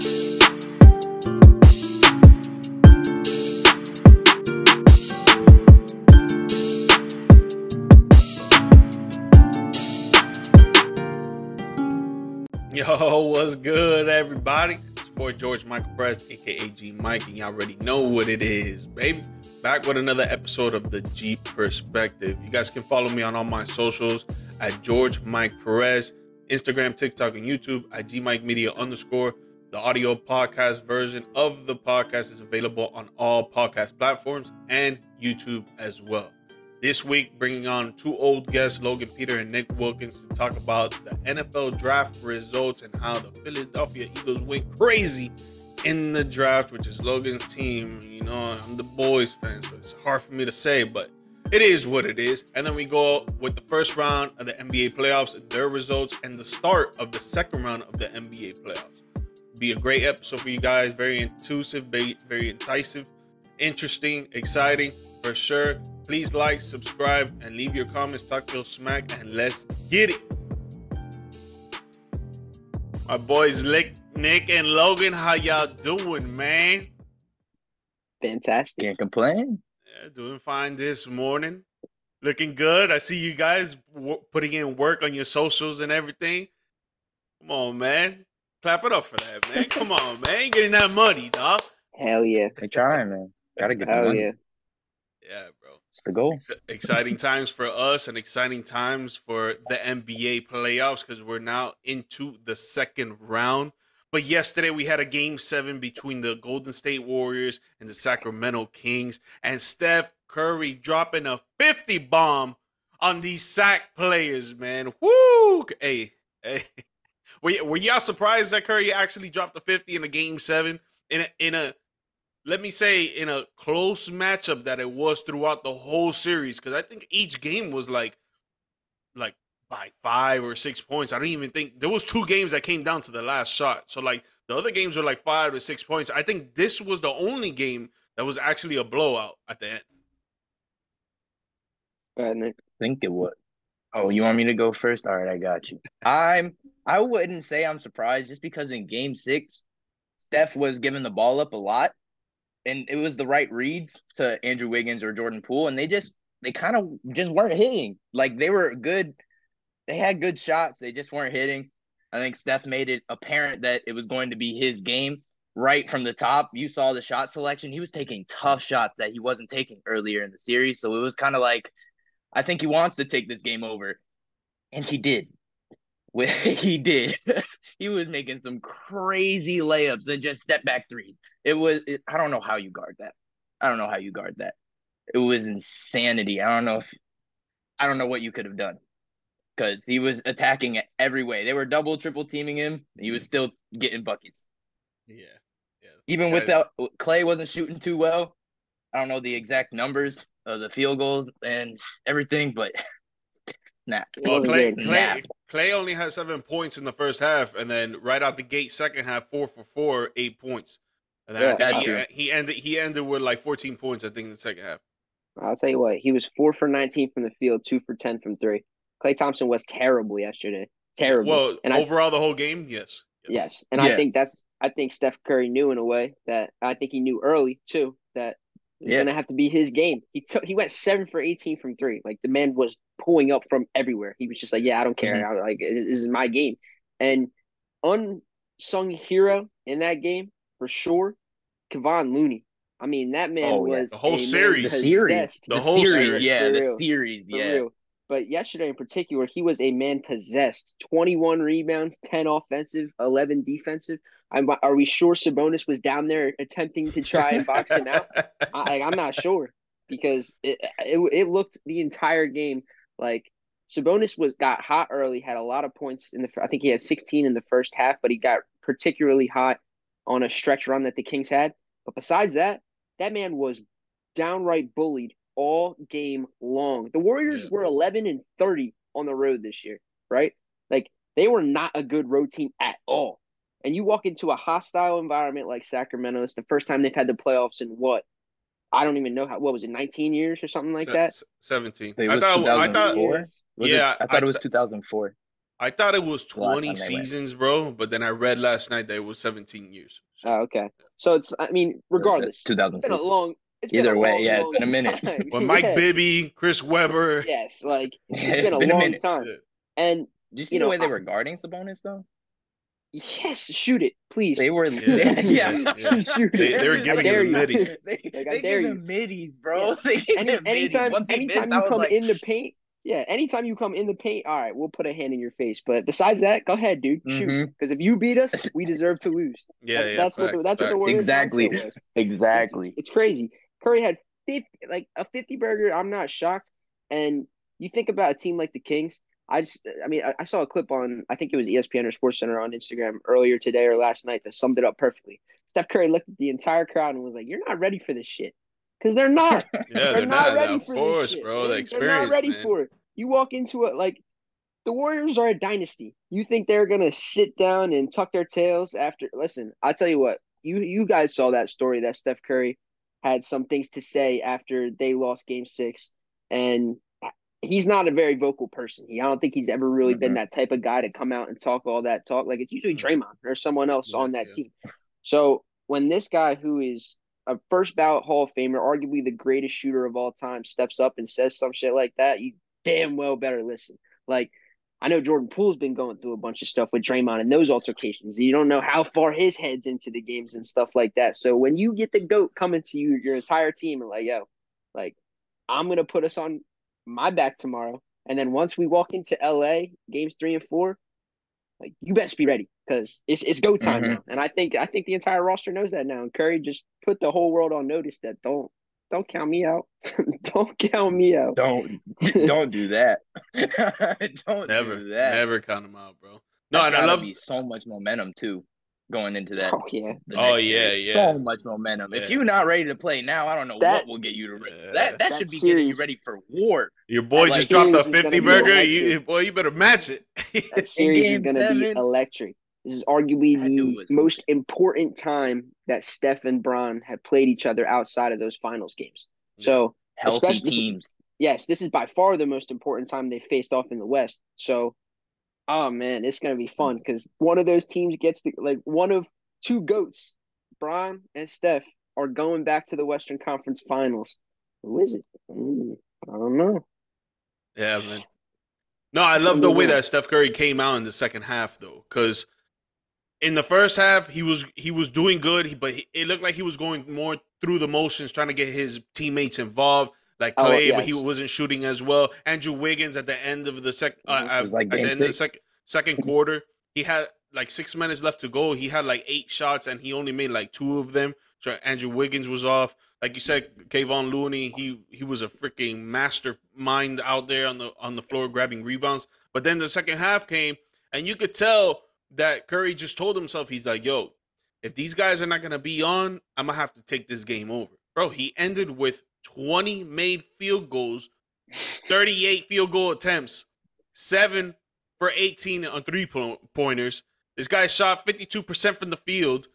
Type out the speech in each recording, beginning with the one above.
Yo, what's good, everybody? It's boy George Michael Perez, aka G Mike, and y'all already know what it is, baby. Back with another episode of the Jeep Perspective. You guys can follow me on all my socials at George Mike Perez, Instagram, TikTok, and YouTube at G Mike Media underscore. The audio podcast version of the podcast is available on all podcast platforms and YouTube as well. This week, bringing on two old guests, Logan Peter and Nick Wilkins, to talk about the NFL draft results and how the Philadelphia Eagles went crazy in the draft, which is Logan's team. You know, I'm the boys fan, so it's hard for me to say, but it is what it is. And then we go with the first round of the NBA playoffs, their results, and the start of the second round of the NBA playoffs. Be a great episode for you guys. Very intuitive, very, very enticing interesting, exciting for sure. Please like, subscribe, and leave your comments. Talk your smack, and let's get it. My boys, Nick, Nick and Logan, how y'all doing, man? Fantastic. Can't complain. Yeah, doing fine this morning. Looking good. I see you guys w- putting in work on your socials and everything. Come on, man. Clap it up for that, man. Come on, man. Getting that money, dog. Hell yeah. They trying, man. Gotta get the Hell money. yeah. Yeah, bro. It's the goal. Ex- exciting times for us and exciting times for the NBA playoffs because we're now into the second round. But yesterday we had a game seven between the Golden State Warriors and the Sacramento Kings, and Steph Curry dropping a 50 bomb on these sack players, man. Woo! Hey, hey. Were, y- were y'all surprised that Curry actually dropped a 50 in a game seven? In a, in a let me say in a close matchup that it was throughout the whole series because I think each game was like like by five or six points. I don't even think there was two games that came down to the last shot. So like the other games were like five or six points. I think this was the only game that was actually a blowout at the end. Go ahead, Nick. think it would. Oh, you want me to go first? All right, I got you. I'm I wouldn't say I'm surprised just because in game six, Steph was giving the ball up a lot. And it was the right reads to Andrew Wiggins or Jordan Poole, and they just they kind of just weren't hitting. Like they were good, they had good shots, they just weren't hitting. I think Steph made it apparent that it was going to be his game right from the top. You saw the shot selection. He was taking tough shots that he wasn't taking earlier in the series. So it was kind of like I think he wants to take this game over. And he did. He did. he was making some crazy layups and just step back threes. It was, it, I don't know how you guard that. I don't know how you guard that. It was insanity. I don't know if, I don't know what you could have done because he was attacking every way. They were double, triple teaming him. He was still getting buckets. Yeah. Yeah. Even without Klay wasn't shooting too well. I don't know the exact numbers of the field goals and everything, but snap. It Well, Klay. Klay, Nap. Klay only had seven points in the first half, and then right out the gate, second half, four for four, eight points. And then Yeah, that's he, true. he ended he ended with like 14 points, I think, in the second half. I'll tell you what, he was four for 19 from the field, two for 10 from three. Klay Thompson was terrible yesterday. Terrible. Well, and I, overall, the whole game, yes. yes. And I think that's, I think Steph Curry knew in a way that I think he knew early too that it's Yeah. to have to be his game. He took, he went seven for 18 from three. Like the man was pulling up from everywhere. He was just like, yeah, I don't care. Mm-hmm. I, like, this is my game. And unsung hero in that game for sure, Kevon Looney. I mean, that man Oh, yeah. was The whole series. The series. The The, whole series. series. Yeah, the series. Yeah. real. But yesterday in particular, he was a man possessed. 21 rebounds, 10 offensive, 11 defensive. I'm, are we sure Sabonis was down there attempting to try and box him out? I, I'm not sure because it, it it looked the entire game like Sabonis was got hot early, had a lot of points in the. I think he had 16 in the first half, but he got particularly hot on a stretch run that the Kings had. But besides that, that man was downright bullied all game long. The Warriors Yeah. were 11 and 30 on the road this year, right? Like they were not a good road team at all. And you walk into a hostile environment like Sacramento. It's the first time they've had the playoffs in what? I don't even know how. What was it? 19 years or something like Se- that. 17. It I thought, I thought, Was Yeah, it? I thought I it was th- 2004. I thought it was 20 time went. seasons, bro, but then I read last night that it was 17 years. So, Oh, okay. So it's I mean, uh, regardless, two thousand it's been a long. It's been Either a way, long, yeah, it's been a minute. time. when Mike Yes, Bibby, Chris Webber, Yes, like It's it's been a been a long minute. time. Yeah. And Did you see you the know, way they I- were guarding Sabonis though? Yes, shoot it, please. They were Yeah, yeah, yeah, yeah. yeah. Shoot They- it. they were giving dare him the midi. They, Like, I they dare give him middies, bro. Yeah. They Any, him middies. anytime, Once anytime missed, you come like, in the paint, yeah, anytime you come in the paint, all right, we'll put a hand in your face. But besides that, go ahead, dude, shoot. Mm-hmm. Because if you beat us, we deserve to lose. Yeah, that's yeah, that's what the, facts, that's what the facts. Warriors Exactly. mindset was. exactly. It's crazy. Curry had fifty, like a fifty burger. I'm not shocked. And you think about a team like the Kings. I just, I mean, I, I saw a clip on, I think it was ESPN or Sports Center on Instagram earlier today or last night that summed it up perfectly. Steph Curry looked at the entire crowd and was like, "You're not ready for this shit," because they're not. Yeah, they're, they're not, not. ready for course, this shit. bro. The They- They're experience, not ready man. for it. You walk into it like the Warriors are a dynasty. You think they're gonna sit down and tuck their tails after? Listen, I tell you what. You you guys saw that story that Steph Curry had some things to say after they lost Game Six, and he's not a very vocal person. He I don't think he's ever really been Mhm. that type of guy to come out and talk all that talk. Like it's usually Mhm. Draymond or someone else Yeah, on that yeah. team. So when this guy who is a first ballot Hall of Famer, arguably the greatest shooter of all time, steps up and says some shit like that, you damn well better listen. Like I know Jordan Poole's been going through a bunch of stuff with Draymond and those altercations. You don't know how far his head's into the games and stuff like that. So when you get the goat coming to you, your entire team, and like, yo, like I'm gonna put us on my back tomorrow, and then once we walk into LA, games three and four, like you best be ready because it's it's go time Mhm. now. And I think I think the entire roster knows that now. And Curry just put the whole world on notice that don't don't count me out, don't count me out. Don't don't do that. don't Never, do that. never count them out, bro. No, That's and I gotta love. be so much momentum too, going into that. Oh yeah, Oh, yeah, yeah. So much momentum. If you're not ready to play now, I don't know That- what will get you to ready. Yeah. That that That should be getting you ready for war. Your boy Like, just dropped a series is gonna 50 burger. You, boy, you better match it. that series is gonna be electric. This is arguably I knew it the was- most important time that Steph and Bron have played each other outside of those finals games. So Healthy Especially- this teams. yes, this is by far the most important time they faced off in the West. So, oh man, it's gonna be fun because one of those teams gets the like one of two goats, Bron and Steph, are going back to the Western Conference Finals. Who is it? Mm, I don't know. Yeah, man. No, I love the way that Steph Curry came out in the second half, though, because in the first half he was he was doing good, but he, it looked like he was going more through the motions, trying to get his teammates involved, like Oh, Klay, but he wasn't shooting as well. Andrew Wiggins at the end of the second, uh, Mhm. Was like at the end of the second second quarter, he had like six minutes left to go. He had like eight shots, and he only made like two of them. So Andrew Wiggins was off. Like you said, Kevon Looney, he he was a freaking mastermind out there on the on the floor grabbing rebounds. But then the second half came, and you could tell that Curry just told himself, he's like, "Yo, if these guys are not gonna be on, I'm gonna have to take this game over." Bro, he ended with 20 made field goals, 38 field goal attempts, seven for 18 on three po- pointers. This guy shot 52% from the field,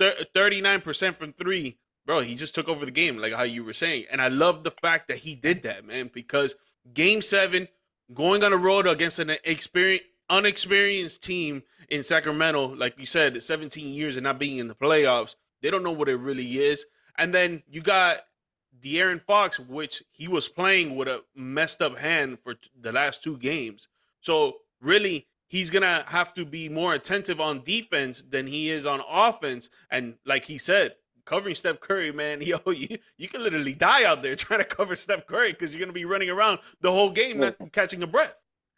39% from three. Bro, he just took over the game, like how you were saying. And I love the fact that he did that, man, because game seven, going on the road against an experience, unexperienced team in Sacramento, like you said, 17 years and not being in the playoffs, they don't know what it really is. And then you got De'Aaron Fox, which he was playing with a messed up hand for t- the last two games. So really, he's gonna have to be more attentive on defense than he is on offense. And like he said, covering Steph Curry, man, yo, you, you can literally die out there trying to cover Steph Curry because you're gonna be running around the whole game not catching a breath.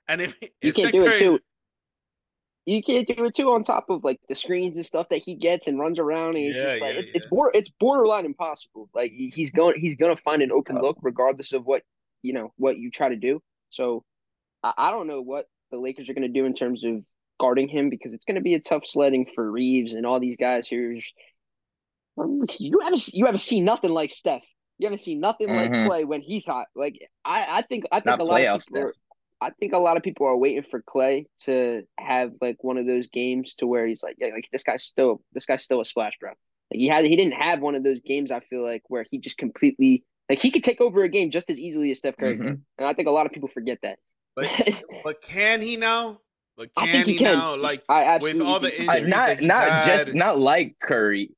And if, You can't Steph do it too. You can't do it too on top of like the screens and stuff that he gets and runs around and he's Yeah, just like yeah, it's it's yeah. bor- it's borderline impossible. Like he's going he's gonna find an open Oh. look regardless of what you know what you try to do. So I, I don't know what the Lakers are gonna do in terms of guarding him because it's gonna be a tough sledding for Reeves and all these guys who's you haven't you haven't seen nothing like Steph. You haven't seen nothing like Mhm. Klay when he's hot. Like I, I think I think Not a lot of people I think a lot of people are waiting for Klay to have like one of those games to where he's like, yeah, like this guy's still this guy's still a splash, bro. Like he had he didn't have one of those games. I feel like where he just completely like he could take over a game just as easily as Steph Curry, can. Mhm. and I think a lot of people forget that. But but can he now? Like I can think he he can. now? Like I with all the think he Uh, injuries can. not that he's not had, just not like Curry,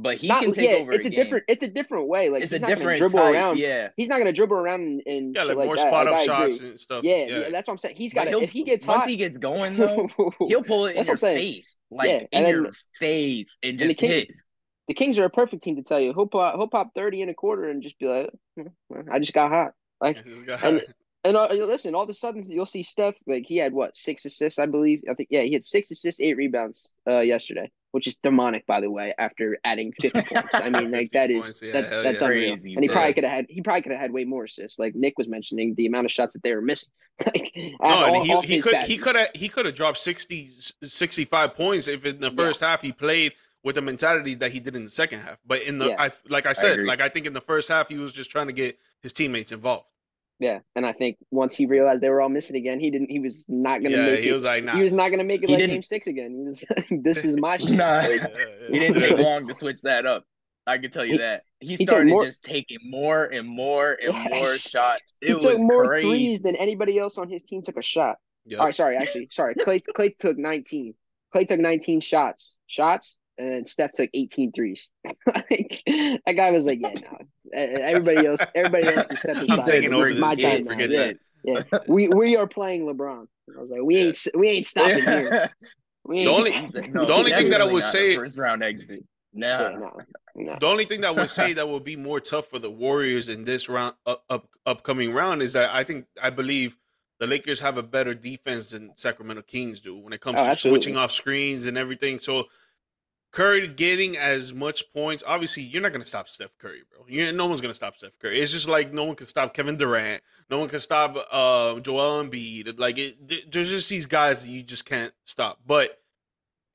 but he Not- can take yeah, over. it's a game. different it's a different way. Like It's he's a not different dribble type. around. Yeah, He's not gonna dribble around and, and yeah, like like more that. spot Like, up shots and stuff. Yeah, yeah. yeah, that's what I'm saying. He's But got he'll- if he gets once hot. he gets going though, he'll pull it in That's your saying. face, like Yeah, in then- your face, and and the just King- hit. the Kings are a perfect team to tell you. He'll pop, he'll pop thirty in a quarter and just be like, "Hmm, I just got hot. Like, This guy- and- and uh, listen, all of a sudden you'll see Steph like he had what six assists, I believe. I think yeah, he had six assists, eight rebounds uh yesterday, which is demonic, by the way. After adding fifty points, I mean like that is points, yeah, that's that's yeah. unreal. Crazy, and he bro. probably could have had he probably could have had way more assists. Like Nick was mentioning, the amount of shots that they were missing. like no, all- and off he, he could bad he could have he could have dropped 60, 65 points if in the Yeah. first half he played with the mentality that he did in the second half. But in the Yeah. I like I said, agree. like I think in the first half he was just trying to get his teammates involved. Yeah, and I think once he realized they were all missing again, he didn't. He was not gonna Yeah, make he it. was like, nah. He was not gonna make it He like didn't- Game Six again. He was. this is my shit. Nah. Like, Yeah, yeah, He didn't take long to switch that up. I can tell you He- that. He, took started more- just taking more and more and more shots. It he was took more crazy. threes than anybody else on his team took a shot. Yep. All right, sorry, actually, sorry. Klay Klay took 19. Klay took 19 shots, shots, and Steph took 18 threes. like, that guy was like, yeah, no. Uh, everybody else, everybody else can step aside. I'm aside. taking over my this time game, now. forget Yeah, that. yeah. We we are playing LeBron. I was like, we ain't we ain't stopping here. We The only- He said, no, the only thing that I would say- first round exit. yeah, Nah. no, no. The only thing that I would say that will be more tough for the Warriors in this round up, up upcoming round is that I think I believe the Lakers have a better defense than Sacramento Kings do when it comes Oh, to absolutely. switching off screens and everything. So Curry getting as much points, obviously you're not gonna stop Steph Curry, bro. you no one's gonna stop Steph Curry. It's just like no one can stop Kevin Durant. No one can stop uh, Joel Embiid. Like it, there's just these guys that you just can't stop. But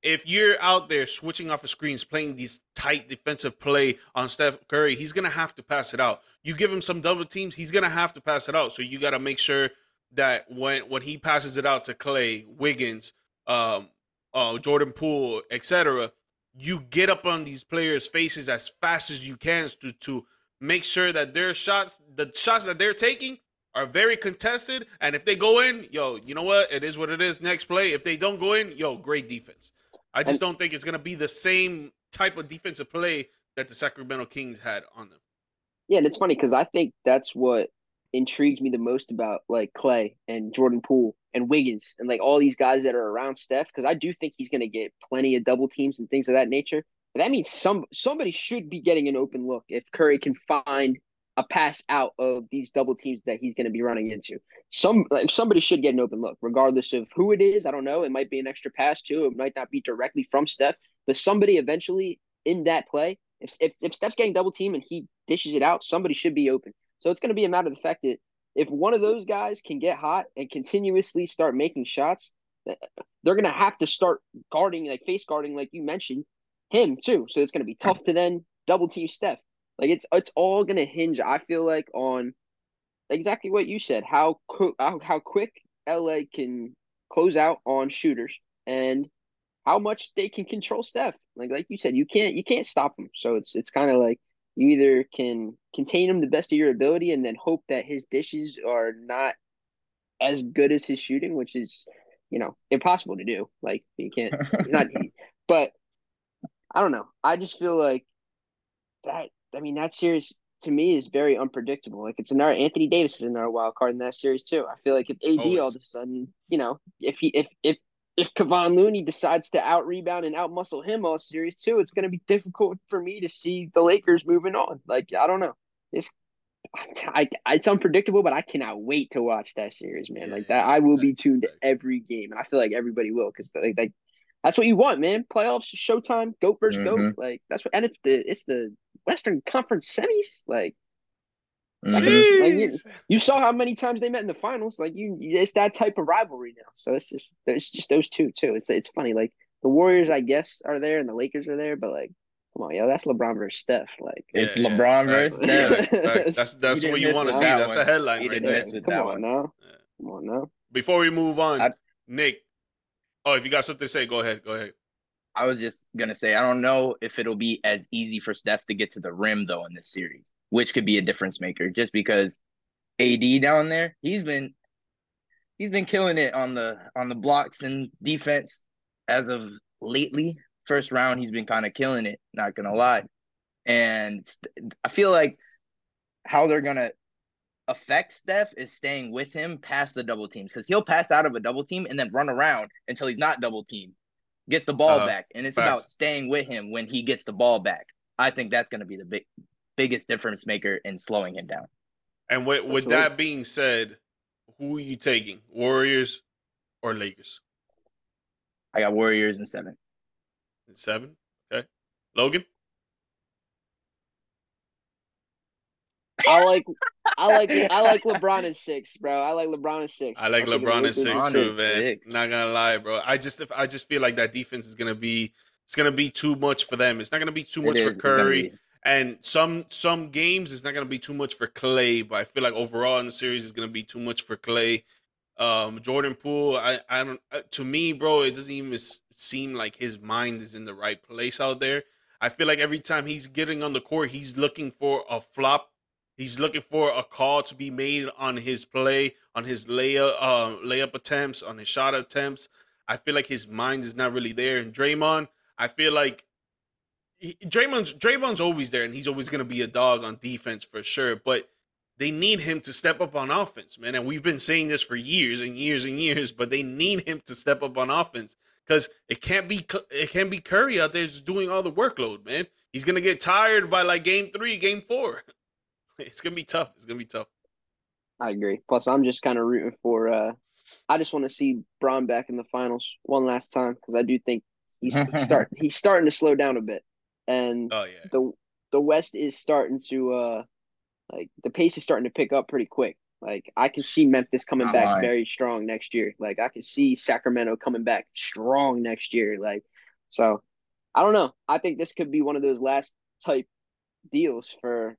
if you're out there switching off of screens, playing these tight defensive play on Steph Curry, he's gonna have to pass it out. You give him some double teams, he's gonna have to pass it out. So you got to make sure that when when he passes it out to Klay, Wiggins, um, uh, Jordan Poole, etc., you get up on these players' faces as fast as you can to to make sure that their shots, the shots that they're taking, are very contested. And if they go in, yo, you know what? It is what it is. Next play. If they don't go in, yo, great defense. I just don't think it's gonna be the same type of defensive play that the Sacramento Kings had on them. Yeah, and it's funny because I think that's what intrigues me the most about like Klay and Jordan Poole and Wiggins and like all these guys that are around Steph because I do think he's going to get plenty of double teams and things of that nature. But that means some somebody should be getting an open look if Curry can find a pass out of these double teams that he's going to be running into. Some like somebody should get an open look, regardless of who it is. I don't know. It might be an extra pass too. It might not be directly from Steph, but somebody eventually in that play, if if, if Steph's getting double team and he dishes it out, somebody should be open. So it's going to be a matter of the fact that if one of those guys can get hot and continuously start making shots, they're going to have to start guarding, like face guarding, like you mentioned, him too. So it's going to be tough to then double team Steph. Like it's it's all going to hinge, I feel like, on exactly what you said. How how, quick LA can close out on shooters and how much they can control Steph. Like like you said, you can't you can't stop him. So it's it's kind of like you either can contain him the best of your ability and then hope that his dishes are not as good as his shooting, which is you know impossible to do. Like you can't. He's not. but I don't know. I just feel like that. I mean, that series to me is very unpredictable. Like it's another Anthony Davis is another wild card in that series too. I feel like if AD Always. all of a sudden, you know, if he if if if Kevon Looney decides to out rebound and out muscle him all series too, it's going to be difficult for me to see the Lakers moving on. Like I don't know, it's I, it's unpredictable, but I cannot wait to watch that series, man. Like that, I will be tuned to every game, and I feel like everybody will because like, like that's what you want, man. Playoffs, Showtime, goat versus goat. Mhm. Like that's what, and it's the it's the Western Conference semis. Like Mhm. Like, you- you saw how many times they met in the finals. Like you, it's that type of rivalry now. So it's just it's just those two too. It's it's funny. Like the Warriors, I guess, are there, and the Lakers are there, but like, come on, yo, that's LeBron versus Steph. Like, It's Yeah, yeah, LeBron facts, versus facts, Steph. facts. That's that's didn't what you want to see. that That's the headline He right didn't there. miss with come on one. now, come on now. Before we move on, I- Nick. Oh, if you got something to say, go ahead. Go ahead. I was just gonna say I don't know if it'll be as easy for Steph to get to the rim though in this series, which could be a difference maker. Just because AD down there, he's been he's been killing it on the on the blocks and defense as of lately. First round, he's been kind of killing it. Not gonna lie, and I feel like how they're gonna affect Steph is staying with him past the double teams because he'll pass out of a double team and then run around until he's not double team, gets the ball uh, back, and it's facts. about staying with him when he gets the ball back. I think that's going to be the big biggest difference maker in slowing him down. And with, with that being said, who are you taking, Warriors or Lakers? I got Warriors in seven. In seven, okay. Logan. I like I like I like LeBron in six, bro. I like LeBron in six. I like LeBron in six too, man. Six. Not gonna lie, bro. I just I just feel like that defense is gonna be it's gonna be too much for them. It's not gonna be too much for Curry. And some some games it's not gonna be too much for Klay, but I feel like overall in the series it's gonna be too much for Klay. Um, Jordan Poole, I I don't uh, to me, bro, it doesn't even seem like his mind is in the right place out there. I feel like every time he's getting on the court, he's looking for a flop He's looking for a call to be made on his play, on his layup, uh, layup attempts, on his shot attempts. I feel like his mind is not really there. And Draymond, I feel like Draymond's Draymond's always there, and he's always going to be a dog on defense for sure. But they need him to step up on offense, man. And we've been saying this for years and years and years. But they need him to step up on offense because it can't be it can't be Curry out there just doing all the workload, man. He's gonna get tired by like game three, game four. It's gonna be tough. It's gonna be tough. I agree. Plus, I'm just kind of rooting for. uh I just want to see Bron back in the finals one last time because I do think he's start he's starting to slow down a bit, and oh yeah, the the West is starting to uh like the pace is starting to pick up pretty quick. Like I can see Memphis coming Not back lying. very strong next year. Like I can see Sacramento coming back strong next year. Like so, I don't know. I think this could be one of those last type deals for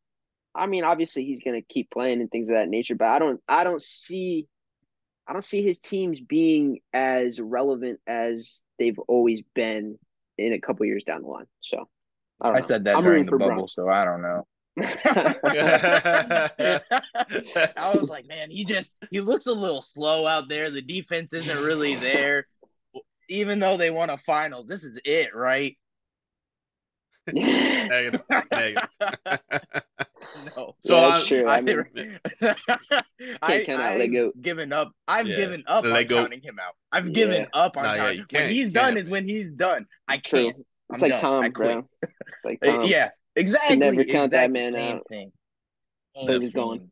I mean, obviously he's gonna keep playing and things of that nature, but I don't I don't see I don't see his teams being as relevant as they've always been in a couple years down the line. So I, I said that I'm during the bubble, Brown. so I don't know. I was like, man, he just he looks a little slow out there. The defense isn't really there. Even though they won a finals, this is it, right? negative. Negative. no. So yeah, that's true. I, I mean, I, I've given up. I've yeah. given up on counting him out. I've yeah. given up on nah, counting. when he's done is when he's done. I can't. true. Can't. It's I'm like done. Tom, bro. like Tom. Yeah, exactly. never count exactly that man out. Thing. So he's going.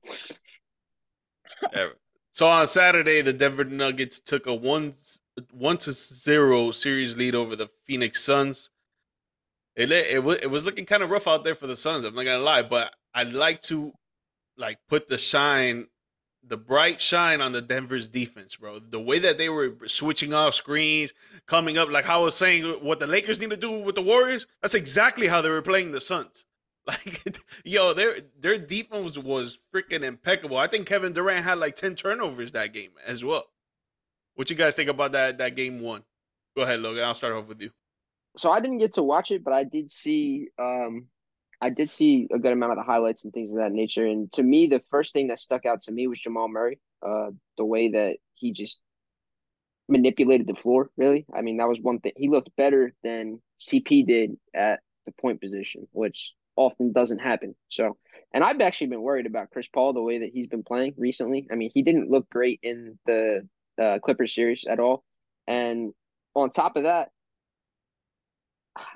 so on Saturday, the Denver Nuggets took a one one to zero series lead over the Phoenix Suns. It it was it was looking kind of rough out there for the Suns. I'm not gonna lie, but I'd like to like put the shine, the bright shine on the Denver's defense, bro. The way that they were switching off screens, coming up, like how I was saying, what the Lakers need to do with the Warriors. That's exactly how they were playing the Suns. Like, yo, their their defense was, was freaking impeccable. I think Kevin Durant had like ten turnovers that game as well. What you guys think about that that game one? Go ahead, Logan. I'll start off with you so I didn't get to watch it, but I did see um I did see a good amount of the highlights and things of that nature. And to me, the first thing that stuck out to me was Jamal Murray. Uh, the way that he just manipulated the floor. Really, I mean, that was one thing. He looked better than CP did at the point position, which often doesn't happen. So, and I've actually been worried about Chris Paul the way that he's been playing recently. I mean, he didn't look great in the uh, Clippers series at all. And on top of that,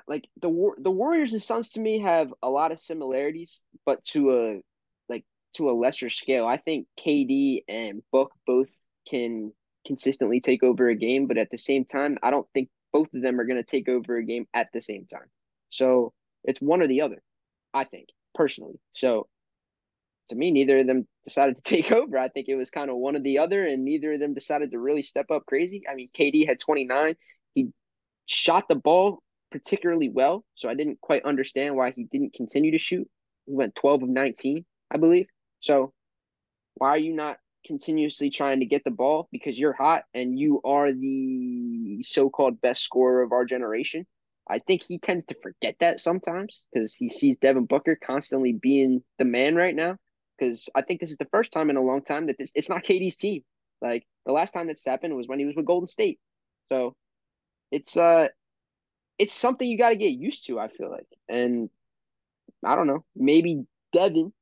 like the the Warriors and Suns to me have a lot of similarities, but to a like to a lesser scale. I think KD and Book both can consistently take over a game, but at the same time, I don't think both of them are going to take over a game at the same time. So it's one or the other, I think personally. So to me, neither of them decided to take over. I think it was kind of one or the other, and neither of them decided to really step up crazy. I mean, KD had 29. He shot the ball particularly well, so I didn't quite understand why he didn't continue to shoot. He went 12 of 19, I believe. So why are you not continuously trying to get the ball because you're hot and you are the so-called best scorer of our generation? I think he tends to forget that sometimes because he sees Devin Booker constantly being the man right now. Because I think this is the first time in a long time that this it's not KD's team. Like the last time this happened was when he was with Golden State. So it's uh it's something you got to get used to, I feel like. And I don't know, maybe Devin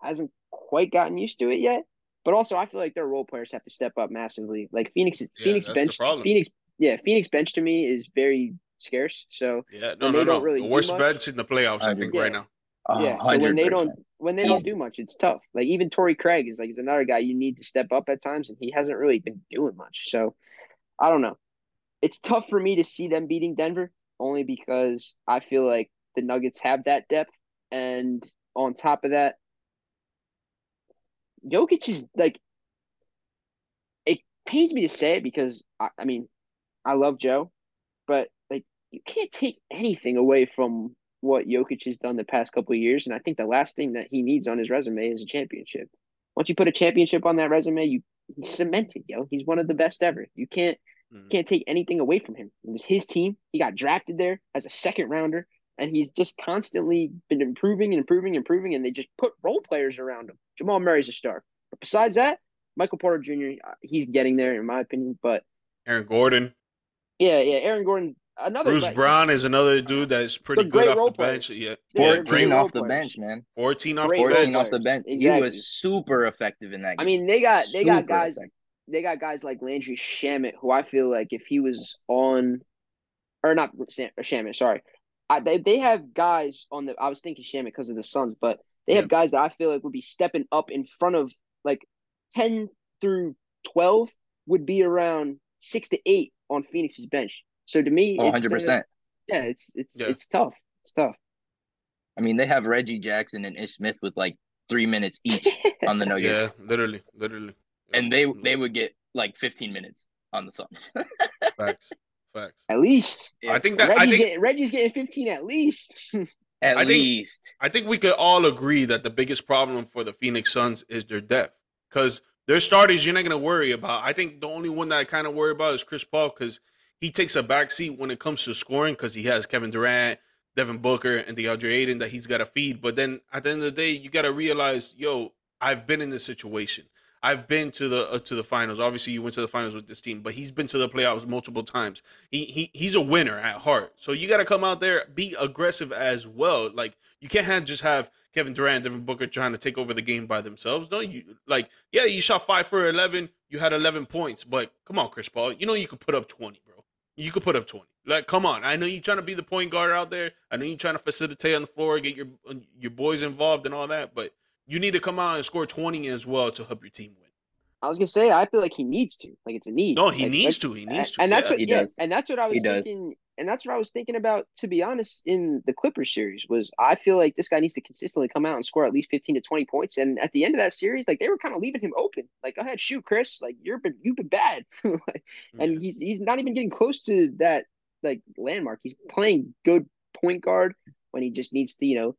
hasn't quite gotten used to it yet. But also, I feel like their role players have to step up massively. Like Phoenix, yeah, Phoenix bench, Phoenix, yeah, Phoenix bench to me is very scarce. So yeah, no, no, no. Really the worst bench in the playoffs, I think, yeah. right now. Yeah, so when they don't when they don't do much, it's tough. Like even Torrey Craig is like is another guy you need to step up at times, and he hasn't really been doing much. So I don't know. It's tough for me to see them beating Denver only because I feel like the Nuggets have that depth, and on top of that, Jokic is like it pains me to say it because I, I mean I love Joe, but like you can't take anything away from what Jokic has done the past couple of years, and I think the last thing that he needs on his resume is a championship. Once you put a championship on that resume, you he's cemented, yo. He's one of the best ever. You can't mm-hmm. can't take anything away from him. It was his team. He got drafted there as a second rounder, and he's just constantly been improving and improving and improving, and they just put role players around him. Jamal Murray's a star. But besides that, Michael Porter Jr. Uh, he's getting there in my opinion. But Aaron Gordon. Yeah, yeah. Aaron Gordon's another. Bruce Brown is another dude that's pretty good off the bench. Yeah, fourteen off the bench, man. Fourteen off the bench. Fourteen off the bench. Exactly. He was super effective in that. Game. I mean, they got they super got guys. Effective. They got guys like Landry Shamet, who I feel like if he was on, or not Shamet, sorry, I, they they have guys on the. I was thinking Shamet because of the Suns, but they have guys that I feel like would be stepping up in front of like 10 through 12 would be around six to eight on Phoenix's bench. So to me, 100 percent. Uh, yeah, it's it's yeah. it's tough. It's tough. I mean, they have Reggie Jackson and Ish Smith with like three minutes each on the Nuggets. Yeah, literally, literally. And they they would get like 15 minutes on the Suns. Facts. Facts. At least. I think that Reggie's I think getting, Reggie's getting 15 at least. at I least. Think, I think we could all agree that the biggest problem for the Phoenix Suns is their depth. Because their starters, you're not going to worry about. I think the only one that I kind of worry about is Chris Paul because he takes a backseat when it comes to scoring because he has Kevin Durant, Devin Booker, and DeAndre Ayton that he's got to feed. But then at the end of the day, you got to realize, yo, I've been in this situation. I've been to the uh, to the finals. Obviously, you went to the finals with this team, but he's been to the playoffs multiple times. He he he's a winner at heart. So you got to come out there, be aggressive as well. Like you can't have, just have Kevin Durant, and Devin Booker trying to take over the game by themselves. No, you like yeah, you shot five for eleven. You had eleven points, but come on, Chris Paul. You know you could put up twenty, bro. You could put up twenty. Like, come on. I know you're trying to be the point guard out there. I know you're trying to facilitate on the floor, get your your boys involved and all that, but you need to come out and score 20 as well to help your team win. I was gonna say I feel like he needs to. Like it's a need. No, he like, needs to. He needs to. And that's yeah. what he yeah, does. And that's what I was he thinking. Does. And that's what I was thinking about. To be honest, in the Clippers series, was I feel like this guy needs to consistently come out and score at least fifteen to twenty points. And at the end of that series, like they were kind of leaving him open. Like, go ahead, shoot, Chris. Like you're been you've been bad. like, yeah. And he's he's not even getting close to that like landmark. He's playing good point guard when he just needs to you know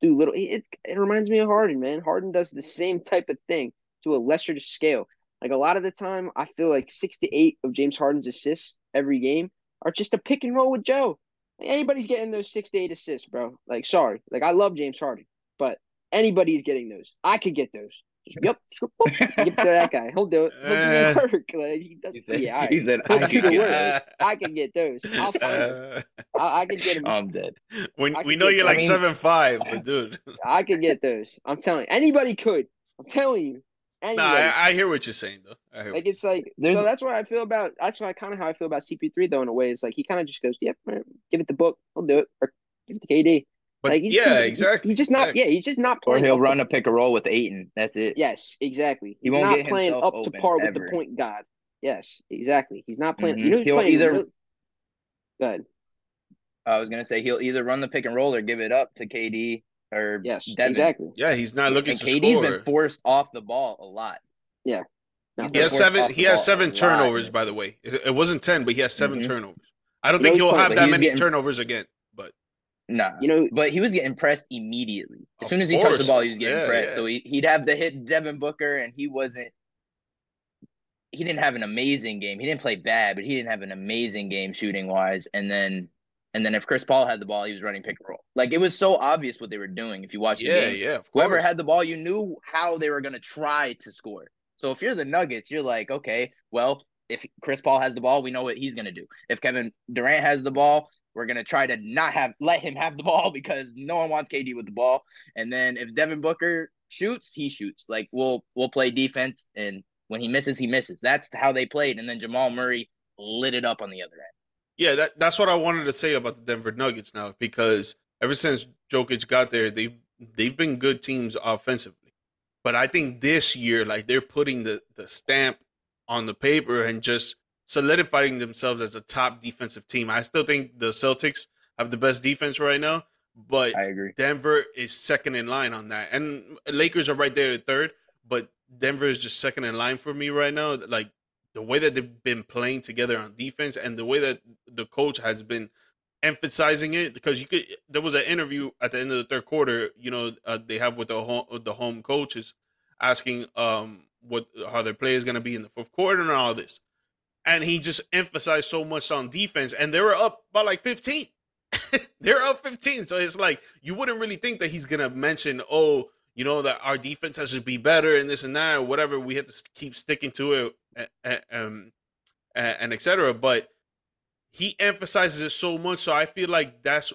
do little. It it reminds me of Harden, man. Harden does the same type of thing to a lesser scale. Like a lot of the time, I feel like six to eight of James Harden's assists every game are just a pick and roll with Joe. Like anybody's getting those six to eight assists, bro. Like, sorry. Like, I love James Harden, but anybody's getting those. I could get those. Yep, give to that guy. He'll do it. He'll do uh, work. Like he does. He said, yeah, right. he said I can get those. I can get those. I'll find them. I, I can get them. I'm dead. When we know you're like I mean, seven five, but dude. I can get those. I'm telling you, anybody could. I'm telling you. Anyway, no, I, I, hear what you're saying though. like it's like There's... so that's what I feel about. That's why kind of how I feel about CP3 though. In a way, it's like he kind of just goes, "Yep, yeah, give it the book, I'll do it," or give it to KD. But like, yeah, exactly. He's just not. Exactly. Yeah, he's just not playing. Or he'll run to... a pick and roll with Ayton. That's it. Yes, exactly. He's he won't not playing up to par with the point guard. Yes, exactly. He's not playing. Mm-hmm. You know, he'll playing either. Really... Good. I was gonna say he'll either run the pick and roll or give it up to KD or yes, Devin. exactly. Yeah, he's not looking and to KD's score. been forced off the ball a lot. Yeah. he has seven. He has seven turnovers, lot. by the way. It, it, wasn't ten, but he has 7 mm-hmm. turnovers. I don't think he'll have that many getting, turnovers again. Nah, you know, but he was getting pressed immediately as soon as he touched the ball. He was getting yeah, pressed, yeah. so he, he'd have the hit Devin Booker, and he wasn't. He didn't have an amazing game. He didn't play bad, but he didn't have an amazing game shooting wise. And then and then if Chris Paul had the ball, he was running pick and roll. Like it was so obvious what they were doing. If you watch yeah, the game, yeah, whoever had the ball, you knew how they were going to try to score. So if you're the Nuggets, you're like, okay, well, if Chris Paul has the ball, we know what he's gonna do. If Kevin Durant has the ball, we're gonna try to not have let him have the ball because no one wants KD with the ball. And then if Devin Booker shoots, he shoots. Like we'll we'll play defense, and when he misses, he misses. That's how they played. And then Jamal Murray lit it up on the other end. Yeah, that, that's what I wanted to say about the Denver Nuggets now because ever since Jokic got there, they've they've been good teams offensively. But I think this year, like they're putting the, the stamp on the paper and just solidifying themselves as a top defensive team. I still think the Celtics have the best defense right now, but I agree. Denver is second in line on that. And Lakers are right there at third, but Denver is just second in line for me right now. Like the way that they've been playing together on defense and the way that the coach has been emphasizing it because you could there was an interview at the end of the third quarter you know uh, they have with the home the home coaches asking um what how their play is going to be in the fourth quarter and all this and he just emphasized so much on defense and they were up by like 15 they're up 15 so it's like you wouldn't really think that he's to mention oh you know that our defense has to be better and this and that or whatever we have to keep sticking to it and, um, and etc but he emphasizes it so much so i feel like that's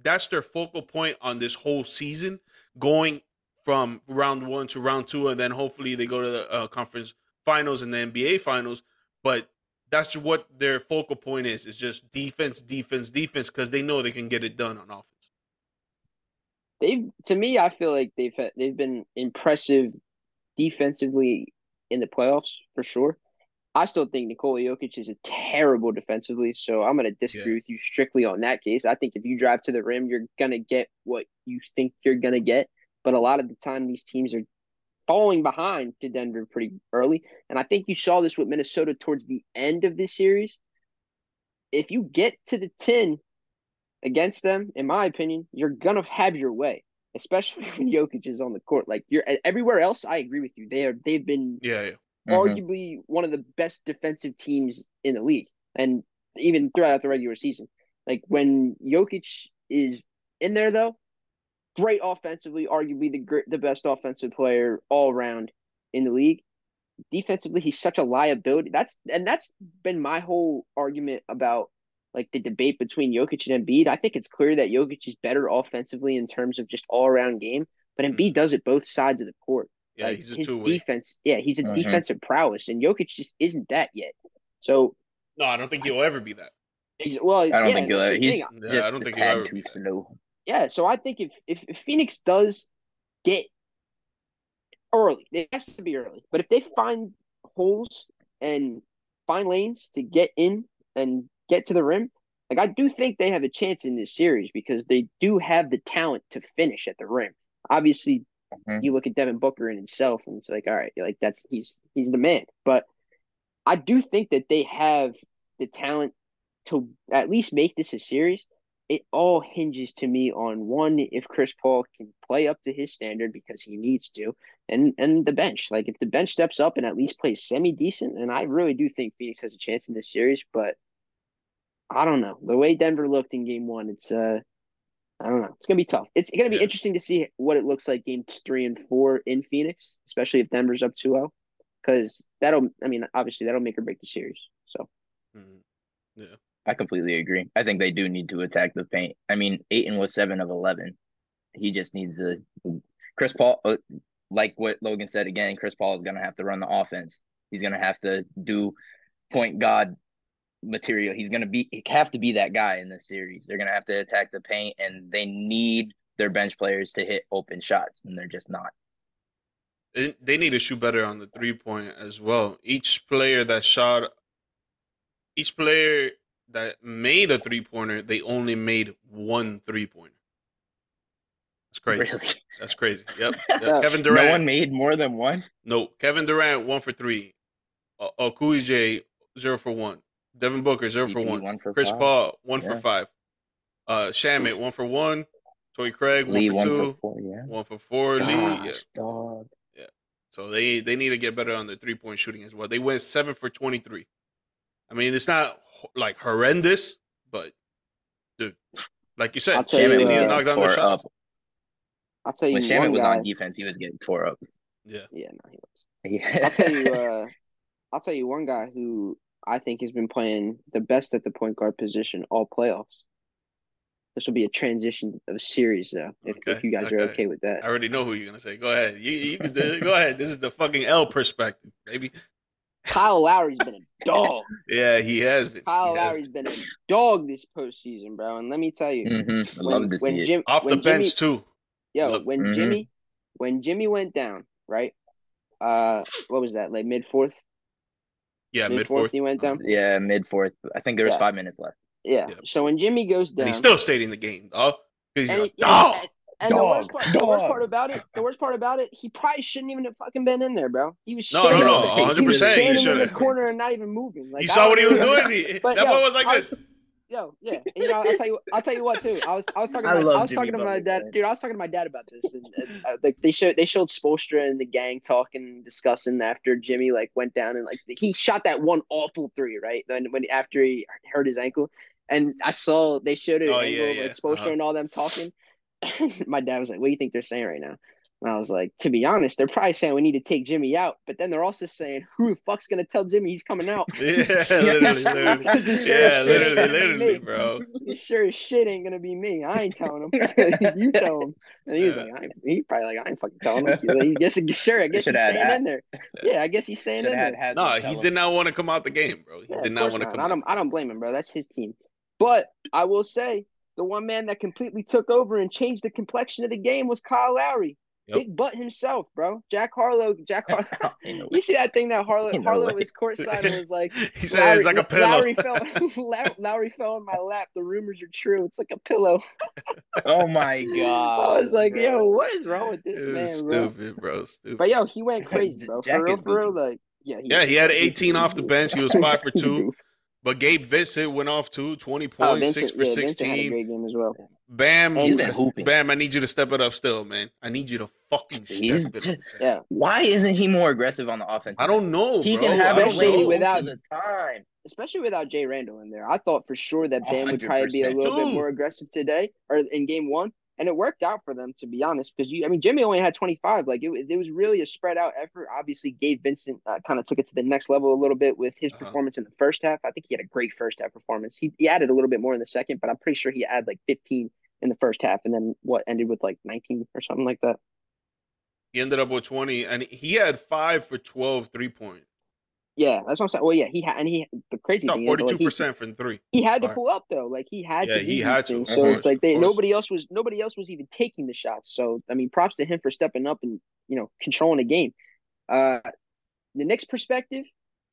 that's their focal point on this whole season going from round one to round two and then hopefully they go to the uh, conference finals and the nba finals but that's what their focal point is is just defense defense defense because they know they can get it done on offense they've to me i feel like they've they've been impressive defensively in the playoffs for sure I still think Nikola Jokic is a terrible defensively, so I'm going to disagree yeah. with you strictly on that case. I think if you drive to the rim, you're going to get what you think you're going to get. But a lot of the time, these teams are falling behind to Denver pretty early. And I think you saw this with Minnesota towards the end of this series. If you get to the 10 against them, in my opinion, you're going to have your way, especially when Jokic is on the court. Like you're everywhere else, I agree with you. They are, they've been yeah, yeah mm-hmm. arguably one of the best defensive teams in the league, and even throughout the regular season. Like when Jokic is in there, though, great offensively, arguably the the best offensive player all around in the league. Defensively, he's such a liability. That's and that's been my whole argument about like the debate between Jokic and Embiid. I think it's clear that Jokic is better offensively in terms of just all around game, but Embiid mm-hmm. does it both sides of the court. Yeah, like, he's a two defense. Yeah, he's a mm-hmm. defensive prowess, and Jokic just isn't that yet. So no, I don't think he'll ever be that. He's, well, I don't yeah, think he'll. Ever, he's yeah, just I don't think he'll ever too slow. Yeah, so I think if, if if Phoenix does get early, it has to be early. But if they find holes and find lanes to get in and get to the rim, like I do think they have a chance in this series because they do have the talent to finish at the rim. Obviously, Mm-hmm. You look at Devin Booker in himself, and it's like, all right, like that's he's he's the man. But I do think that they have the talent to at least make this a series. It all hinges to me on one if Chris Paul can play up to his standard because he needs to, and and the bench. Like if the bench steps up and at least plays semi decent, and I really do think Phoenix has a chance in this series. But I don't know the way Denver looked in Game One. It's uh I don't know. It's gonna be tough. It's gonna be yeah. interesting to see what it looks like games three and four in Phoenix, especially if Denver's up 2-0. Because that'll, I mean, obviously that'll make or break the series. So, mm-hmm. yeah, I completely agree. I think they do need to attack the paint. I mean, Ayton was seven of eleven. He just needs to. Chris Paul, uh, like what Logan said again, Chris Paul is gonna have to run the offense. He's gonna have to do point God material. He's gonna be have to be that guy in this series. They're gonna have to attack the paint, and they need their bench players to hit open shots, and they're just not. They need to shoot better on the three point as well. Each player that shot, each player that made a three pointer, they only made one three pointer. That's crazy. Really? That's crazy. Yep. yep. Kevin Durant. No one made more than one. No, Kevin Durant one for three. Uh, Okogie zero for one. Devin Booker zero for one. one for Chris five. Paul one yeah. for five. Uh, Shamet one for one. Torrey Craig Lee, one for two. One for four, yeah. One for four. Gosh, Lee, yeah. Dog. Yeah. So they they need to get better on their three point shooting as well. They went seven for twenty three. I mean, it's not like horrendous, but dude, like you said, Shamet they need to knock down their shots. I'll tell you, when Shamet was guy, on defense, he was getting tore up. Yeah. Yeah, no, he was. Yeah. I'll tell you. Uh, I'll tell you one guy who I think has been playing the best at the point guard position all playoffs. This will be a transition of a series, though. If, Okay, if you guys are okay. okay with that. I already know who you're gonna say. Go ahead. You, you can go ahead. This is the fucking L perspective, baby. Kyle Lowry's been a dog. Yeah, he has been. Kyle He has Lowry's been a dog this postseason, bro. And let me tell you, hmm I when, love to when see it. Jim been. off when the bench Jimmy, too. yo, Look. when Mhm. Jimmy when Jimmy went down, right? Uh, what was that? Like mid fourth, Yeah, mid mid fourth. fourth, He went down. Yeah, mid fourth. I think there was Yeah. five minutes left. Yeah. Yep. So when Jimmy goes down, and he still stayed in the game, dog. He's and, a he- yeah, dog. And, and the worst Dog, part, the worst part about it, the worst part about it, he probably shouldn't even have fucking been in there, bro. He was No, no, standing, no, he was 100% he standing in the corner and not even moving. Like you saw what he was doing. He- But, that yo, boy was like I this. Yo, yeah, you know, I'll tell you, I'll tell you what too. I was, I was talking, I to my, I was Jimmy talking to my dad, man. dude. I was talking to my dad about this, and, and uh, like they showed, they showed Spoelstra and the gang talking, discussing after Jimmy like went down and like he shot that one awful three, right? Then when after he hurt his ankle, and I saw they showed an Oh, yeah, yeah. like Spoelstra Uh-huh. and all them talking. my dad was like, "What do you think they're saying right now?" And I was like, "To be honest, they're probably saying we need to take Jimmy out, but then they're also saying who the fuck's gonna tell Jimmy he's coming out?" Yeah, literally, literally. Sure Yeah, literally, ain't gonna be literally, bro. He sure as shit ain't gonna be me. I ain't telling him. you tell him. And he was Yeah. like, I he probably like, I ain't fucking telling him. He guess, sure, I guess he's Should've had staying in there. Yeah, I guess he's staying Should in have there. had. No, Haslam he did him. not want to come out the game, bro. He Yeah, did not want to not. come I out. don't, I don't blame him, bro. That's his team. But I will say, the one man that completely took over and changed the complexion of the game was Kyle Lowry. Yep. Big butt himself, bro. Jack Harlow. Jack Harlow. Ain't no way. you see that thing that Harlow Harlow way. was courtside and was like, He said it's like a pillow. Lowry fell, Low- Lowry fell in my lap. The rumors are true. It's like a pillow. Oh my god! I was like, bro. yo, what is wrong with this It man, bro? stupid, bro. Stupid. But yo, he went crazy, bro. Jack For real, for real, like, yeah, he, Yeah, he had he's- 18 off the bench. He was five for two. Goof. But Gabe Vincent went off too, 20 Oh, points, Vincent, six for yeah, Vincent had a 16. great game as well. Bam, And- He's been hooping. Bam, I need you to step it up still, man. I need you to fucking step He's it up. just- Yeah, Why isn't he more aggressive on the offense? I don't know, He bro. can have I it don't Especially without- the time. especially without Jay Randle in there. I thought for sure that Bam would probably be a 100% little bit more aggressive today or in game one. And it worked out for them, to be honest, because you, I mean, Jimmy only had 25. Like, it, it was really a spread out effort. Obviously, Gabe Vincent uh, kind of took it to the next level a little bit with his Uh-huh. performance in the first half. I think he had a great first half performance. He, he added a little bit more in the second, but I'm pretty sure he had like 15 in the first half and then what ended with like 19 or something like that. He ended up with 20, and he had five for 12 three point. Yeah, that's what I'm saying. Well, yeah, he had, and he, the crazy No, thing 42% from three. he had to pull up though. Like he had to. Yeah, to. he had to, So course, it's like they nobody else was nobody else was even taking the shots. So I mean, props to him for stepping up and you know controlling the game. Uh, the next perspective,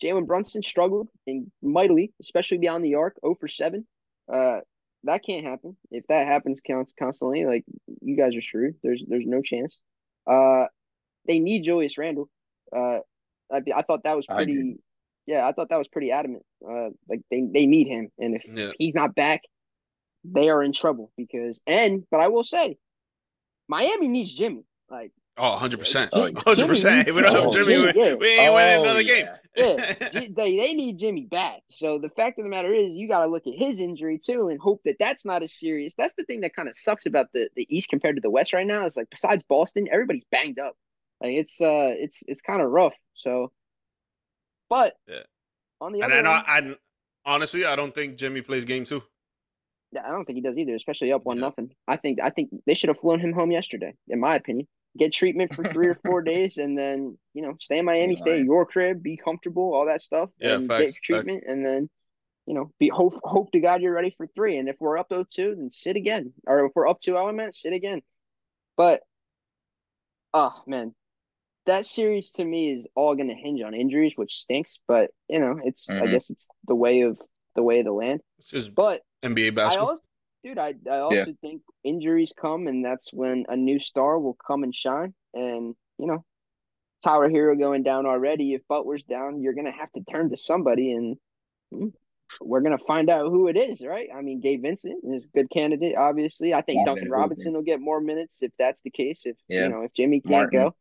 Jalen Brunson struggled and mightily, especially beyond the arc, 0 for seven. Uh, that can't happen. If that happens counts constantly, like you guys are screwed. There's there's no chance. Uh, they need Julius Randle. Uh, I I thought that was I pretty. Yeah, I thought that was pretty adamant. Uh, like they they need him, and if Yeah. he's not back, they are in trouble because. And but I will say, Miami needs Jimmy. Like Oh, 100%. Oh, 100%. If we don't have Oh, Jimmy, we, yeah. we ain't winning Oh, another yeah. yeah, they they need Jimmy back. So the fact of the matter is, you got to look at his injury too and hope that that's not as serious. That's the thing that kind of sucks about the the East compared to the West right now. Is like besides Boston, everybody's banged up. Like it's uh it's it's kind of rough. So, but Yeah. on the and other I, hand, I honestly, I don't think Jimmy plays game two. Yeah, I don't think he does either, especially up one Yeah. nothing. I think I think they should have flown him home yesterday, in my opinion. Get treatment for three or four days, and then you know stay in Miami, stay lying. your crib, be comfortable, all that stuff, Yeah, and facts, get treatment, and then you know be hope hope to God you're ready for three. And if we're up 0-2, then sit again, or if we're up two element, sit again. But oh man, that series to me is all going to hinge on injuries, which stinks. But you know, it's I Mhm. guess it's the way of the way of the land. It's just But NBA I basketball. also, dude, I I also think injuries come, and that's when a new star will come and shine. And you know, Tyler Herro going down already. If Butler's down, you're gonna have to turn to somebody, and hmm, we're gonna find out who it is, right? I mean, Gabe Vincent is a good candidate, obviously. I think Yeah, Duncan Robinson will get more minutes if that's the case. If Yeah. you know, if Jimmy can't Martin. go,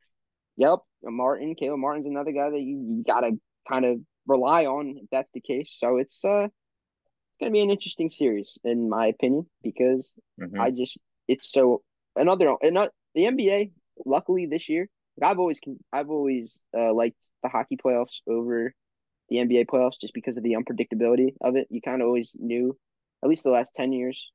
yep, Martin, Caleb Martin's another guy that you, you gotta kind of rely on if that's the case. So it's uh. It's gonna be an interesting series, in my opinion, because Mhm. I just it's so another another the NBA. Luckily, this year I've always I've always uh, liked the hockey playoffs over the NBA playoffs just because of the unpredictability of it. You kind of always knew, at least the last ten years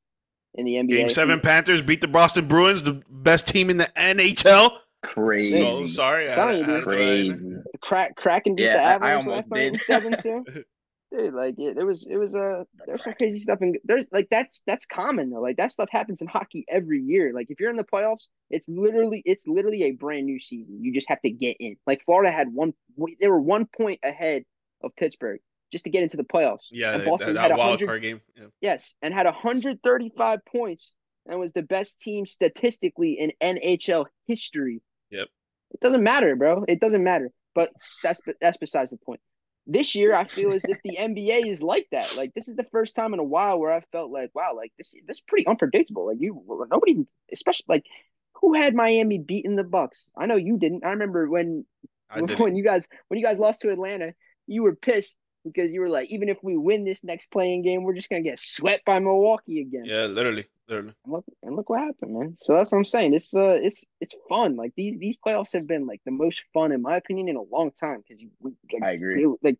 in the NBA. Game seven, Panthers beat the Boston Bruins, the best team in the NHL. Crazy. Oh, sorry, I, Telling you, I- I- dude. Crazy. Crack Kraken beat Yeah, the I- I almost last night did. seven two. Dude, like it, there was it was uh there's some crazy stuff and there's like that's that's common though. Like that stuff happens in hockey every year. Like if you're in the playoffs, it's literally it's literally a brand new season. You just have to get in. Like Florida had one they were one point ahead of Pittsburgh just to get into the playoffs. yeah, And Boston that, had that wild 100 card game. Yeah. Yes, and had 135 points and was the best team statistically in NHL history. Yep. It doesn't matter, bro. It doesn't matter. But that's that's besides the point. This year, I feel as if the NBA is like that. Like this is the first time in a while where I felt like, wow, like this this is pretty unpredictable. Like you, nobody, especially like who had Miami beating the Bucks. I know you didn't. I remember when I when you guys when you guys lost to Atlanta, you were pissed because you were like, even if we win this next playing game, we're just gonna get swept by Milwaukee again. Yeah, literally, literally. And look and look what happened, man. So that's what I'm saying. It's uh, it's it's fun. Like these these playoffs have been like the most fun in my opinion in a long time because you like, I agree. feel- like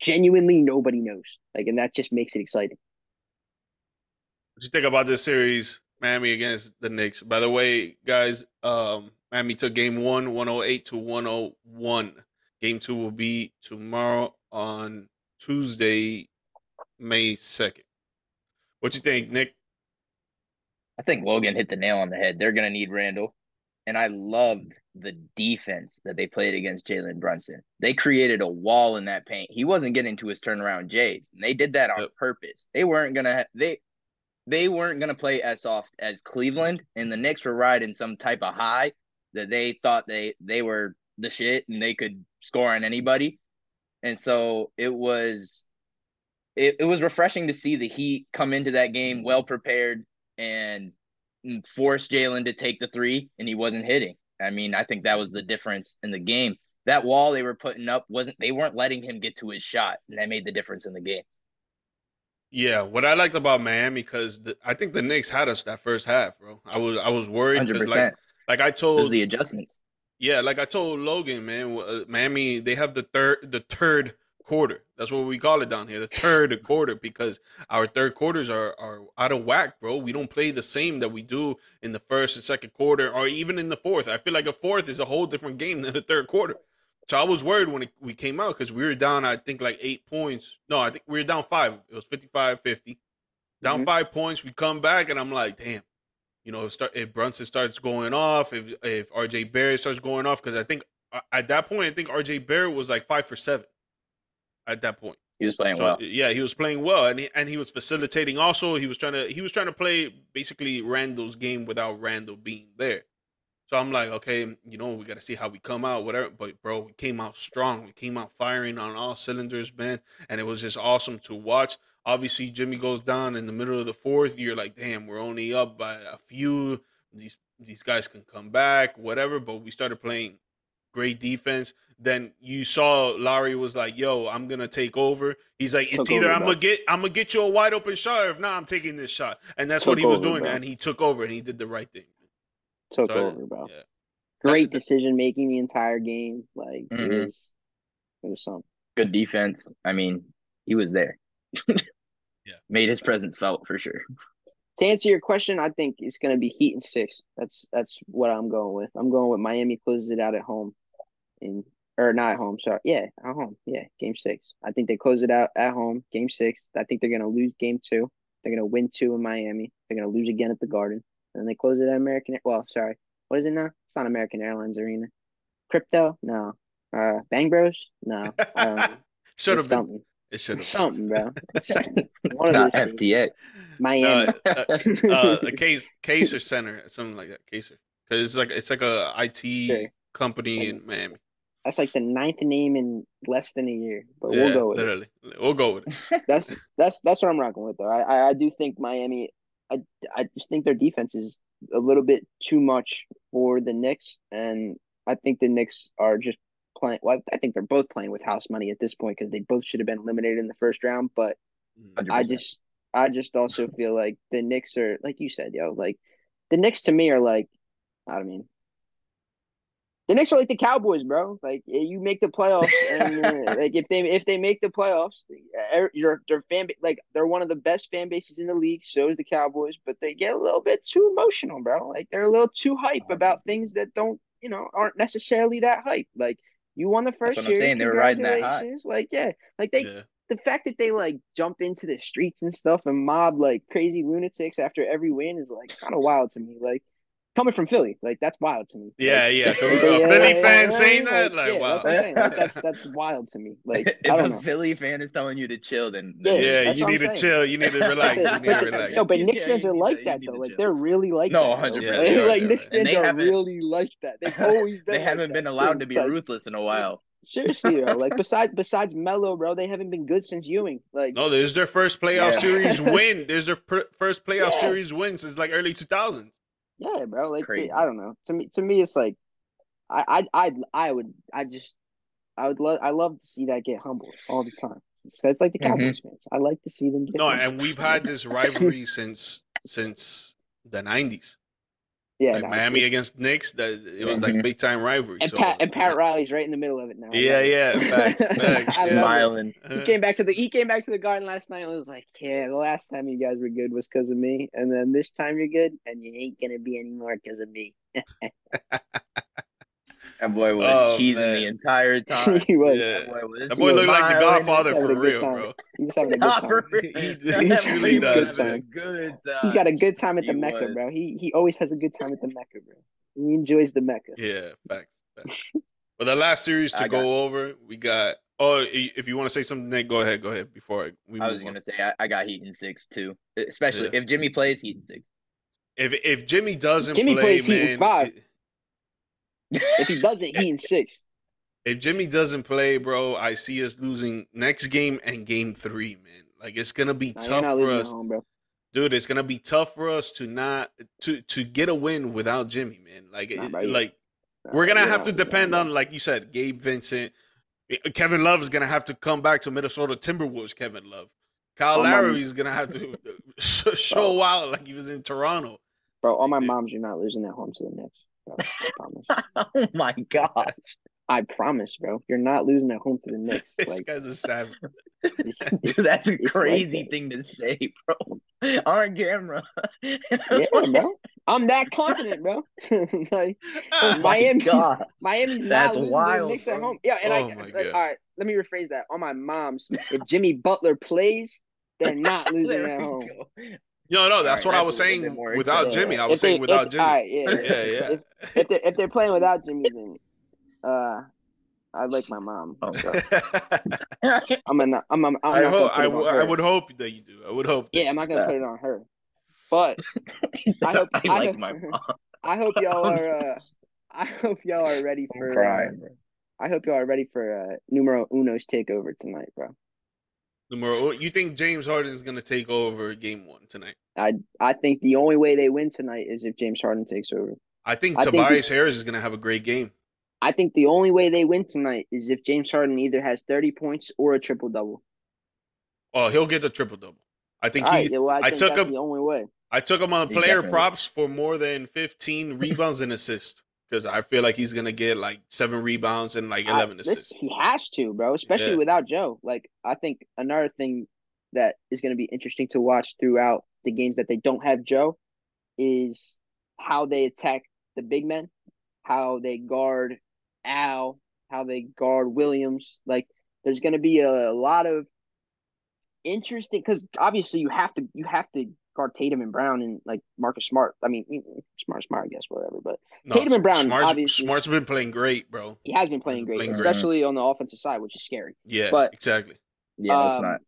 genuinely nobody knows. Like, and that just makes it exciting. What you think about this series, Miami against the Knicks? By the way, guys, um, Miami took game one, 108 to 101. Game two will be tomorrow on Tuesday, May 2nd. What you think, Nick? I think Logan hit the nail on the head. They're gonna need Randle, and I loved the defense that they played against Jalen Brunson. They created a wall in that paint. He wasn't getting to his turnaround Jays, and they did that on Yep. purpose. They weren't gonna they they weren't gonna play as soft as Cleveland, and the Knicks were riding some type of high that they thought they they were the shit and they could score on anybody. And so it was it, it was refreshing to see the Heat come into that game well prepared and force Jalen to take the three, and he wasn't hitting. I mean, I think that was the difference in the game. That wall they were putting up wasn't they weren't letting him get to his shot, and that made the difference in the game. Yeah, what I liked about Miami because I think the Knicks had us that first half, bro. I was I was worried Hundred percent. like like I told the adjustments. Yeah, like I told Logan, man, uh, Miami they have the third the third quarter. That's what we call it down here, the third quarter, because our third quarters are are out of whack, bro. We don't play the same that we do in the first and second quarter, or even in the fourth. I feel like a fourth is a whole different game than the third quarter. So I was worried when it, we came out because we were down, I think, like eight points. No, I think we were down five. It was 55 50. Down Mhm. five points. We come back, and I'm like, damn you know, if, start, if Brunson starts going off, if if RJ Barrett starts going off, because I think uh, at that point, I think RJ Barrett was like five for seven. At that point, He was playing so well. yeah, he was playing well, and he, and he was facilitating. Also, he was trying to he was trying to play basically Randle's game without Randle being there. So I'm like, okay, you know, we got to see how we come out, whatever. But bro, we came out strong. We came out firing on all cylinders, man, and it was just awesome to watch. Obviously, Jimmy goes down in the middle of the fourth. You're like, damn, we're only up by a few. These these guys can come back, whatever. But we started playing great defense. Then you saw Lowry was like, "Yo, I'm gonna take over." He's like, "It's Took either I'm gonna get I'm gonna get you a wide open shot, or if not, I'm taking this shot." And that's what he was over, doing, bro. and he took over, and he did the right thing. Took So, over, bro. Yeah. Great decision making the entire game. Like it Mhm. was, it was something. Good defense. I mean, he was there. Yeah. Made his presence felt for sure. To answer your question, I think it's going to be Heat and six. That's that's what I'm going with. I'm going with Miami closes it out at home, in or not at home. Sorry, yeah, at home. Yeah, game six. I think they close it out at home. Game six. I think they're going to lose game two. They're going to win two in Miami. They're going to lose again at the Garden, and then they close it at American. Well, sorry, what is it now? It's not American Airlines Arena. Crypto? No. Uh, Bang Bros? No. Um, Should have been. something. It should have. Something, bro. It's It's One not those two. Miami. uh, uh, uh, a case Kaseya Center something like that case because it's like it's like a IT Sure. company in Miami. That's like the ninth name in less than a year, but yeah, we'll go with it. literally. We'll go with it. That's that's that's what I'm rocking with though. I, I do think Miami. I I just think their defense is a little bit too much for the Knicks, and I think the Knicks are just playing. Well, I think they're both playing with house money at this point because they both should have been eliminated in the first round. But Mm. I 100%. just I just also feel like the Knicks are like you said, yo, like the Knicks to me are like I don't mean The Knicks are like the Cowboys, bro. Like you make the playoffs, and uh, like if they if they make the playoffs, er, your their fan like they're one of the best fan bases in the league. So is the Cowboys, but they get a little bit too emotional, bro. Like they're a little too hype about things that don't, you know, aren't necessarily that hype. Like you won the first That's what I'm year. saying. They were riding that high. Like yeah, like they Yeah. the fact that they like jump into the streets and stuff and mob like crazy lunatics after every win is like kind of wild to me. Like coming from Philly, like that's wild to me. Yeah, Like, yeah. like, yeah, Philly yeah, fan yeah, saying yeah, that, like, yeah, wow. that's what I'm saying. Like, that's that's wild to me. Like if I don't a know. Philly fan is telling you to chill, then Yeah, Yeah, you need to chill. You need to relax. You need to relax. No, but Yeah, Knicks you fans are like that though. Like they're really like No, that. though. 100%. Like, are, Knicks fans are really like that. They've always they haven't been allowed to be ruthless in a while. Seriously though, like besides besides Melo, bro, they haven't been good since Ewing. Like No, there's their first playoff Yeah. series win. There's their pr- first playoff Yeah. series win since like early 2000s. Yeah, bro. Like Crazy. I don't know. To me, to me, it's like I, I, I, I would, I just, I would love, I love to see that get humbled all the time. It's, it's like the Mhm. Cowboys fans. I like to see them get. No, humbled. and we've had this rivalry since since the 90s. Yeah, like no, Miami it's- against Knicks, that it was like Mhm. big time rivalry. and so, Pat and Pat Riley's right in the middle of it now. I Yeah, love yeah, facts, facts, I love. Smiling. Uh, He came back to the he came back to the garden last night and was like, "Yeah, the last time you guys were good was because of me, and then this time you're good, and you ain't gonna be anymore because of me." That boy was Oh, cheesing man. the entire time. he was. Yeah. That boy was That boy looked like the. Godfather for real, time. bro. He was having a good time. he, he really does. Good, good time. He's got a good time at the He Mecca, was. bro. He he always has a good time at the Mecca, bro. He enjoys the Mecca. Yeah, facts. facts. But the last series to I go over, we got. Oh, if you want to say something, Nick, go ahead. Go ahead before I, we I was gonna say I, I got Heat in six too, especially Yeah. if Jimmy plays Heat in six. If if Jimmy doesn't Jimmy play, plays Heat in man, five. i- If he doesn't, he in six. if Jimmy doesn't play, bro, I see us losing next game and game three, man. Like it's gonna be you're tough for us, home, dude. It's gonna be tough for us to not to to get a win without Jimmy, man. Like it- like Nah, we're gonna have to depend on, like you said, Gabe Vincent. Kevin Love is gonna have to come back to Minnesota Timberwolves. Kevin Love, Kyle Oh, Lowry is gonna have to sh- show out like he was in Toronto. bro. All my moms, you're not losing at home to the Knicks. Bro. I promise. oh my god. I promise, bro. You're not losing at home to the Knicks. This Like guy's a savage. it's, Dude, that's a it's like crazy thing to say, bro. On camera. yeah, bro. I'm that confident, bro. like Oh my Miami- God. Miami's not That's losing wild, to the Knicks at home. Yeah, and Oh I my like, all right. Let me rephrase that. On my mom's, if Jimmy Butler plays, they're not losing There at home. go. No, no, that's All what I was that's a little saying. Without exciting. Jimmy, I If was saying they- without if, Jimmy. All right, yeah. Yeah, yeah. If, if they if they're playing without Jimmy, then uh, I like my mom. Oh, So I'm gonna I'm I'm, I'm I not hope. put I, it on w- I her. would hope that you do. I would hope. Yeah, I'm not gonna put it on her. But I hope- I I like hope- my mom. I hope y'all are. Uh, I hope y'all are ready for. Uh, crying, bro. I hope y'all are ready for uh, numero uno's takeover tonight, bro. Numero- You think James Harden is gonna take over Game One tonight? I I think the only way they win tonight is if James Harden takes over. I think I think Tobias Harris is gonna have a great game. I think the only way they win tonight is if James Harden either has 30 points or a triple double. Oh, he'll get the triple double. I think All he. right, yeah, well, I, I think took him- the only way. I took him on He player definitely- props for more than 15 rebounds and assists because I feel like he's gonna get like seven rebounds and like I- 11 this- assists. he has to, bro, especially Yeah. without Joe. Like, I think another thing that is going to be interesting to watch throughout the games that they don't have Joe is how they attack the big men, how they guard Al, how they guard Williams. Like, there's going to be a, lot of interesting because obviously you have to you have to guard Tatum and Brown and like Marcus Smart. I mean, Smart, Smart, I guess, whatever. But Tatum and Brown, Smart's, obviously- Smart's been playing great, bro. he has been playing great, Playing great. especially on the offensive side, which is scary. Yeah, But- exactly. Yeah, it's Um, not.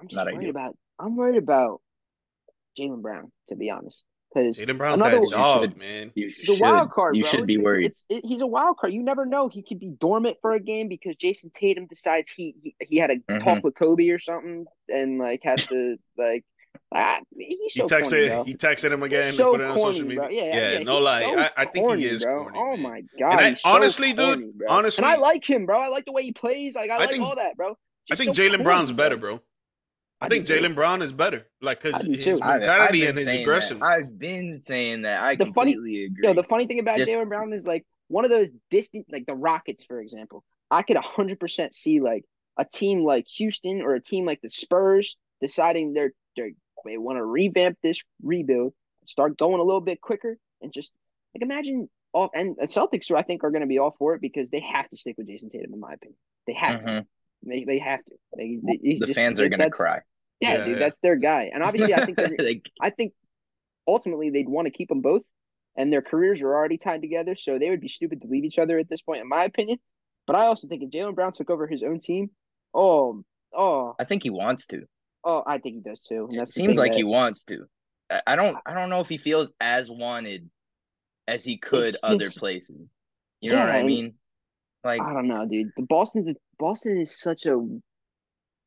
I'm just Not worried ideal. about. I'm worried about Jaylen Brown, to be honest, because Jaylen Brown's another- that You dog, should- man. You he's a wild card. You bro. should be worried. It's, it, he's a wild card. You never know. He could be dormant for a game because Jayson Tatum decides he he, he had a Mhm. talk with Kobe or something, and like has to like. He's He texted. corny, he texted him again. He's so put it on corny, social media. bro. Yeah, yeah, yeah, no lie. so I, I think corny, he is bro. corny. Oh my god! And I- he's so honestly, dude, bro. honestly- and I like him, bro. I like the way he plays. Like I, I like think- all that, bro. I think so Jaylen corny, Brown's better, bro. I think. Jaylen Brown is better, like because I do his too. I've- I've mentality been and his saying aggression. That. I've been saying that. I The funny- completely agree. Yo, the funny thing about Just- Jaylen Brown is like one of those distant, like the Rockets, for example. I could 100% see like a team like Houston or a team like the Spurs deciding they're, they're they want to revamp this rebuild, start going a little bit quicker, and just like imagine all and the Celtics, who I think are going to be all for it because they have to stick with Jayson Tatum, in my opinion. They have to. Mhm. They, they have to. They, they, the just- fans are gonna cry. Yeah, Yeah, dude, yeah. that's their guy. And obviously, I think they're, like, I think ultimately they'd want to keep them both, and their careers are already tied together, so they would be stupid to leave each other at this point, in my opinion. But I also think if Jaylen Brown took over his own team, oh, oh, I think he wants to. Oh, I think he does too. It seems like that- he wants to. I- don't. I don't know if he feels as wanted as he could other places. You know what Yeah, I mean? Like, I don't know, dude. The Boston's Boston is such a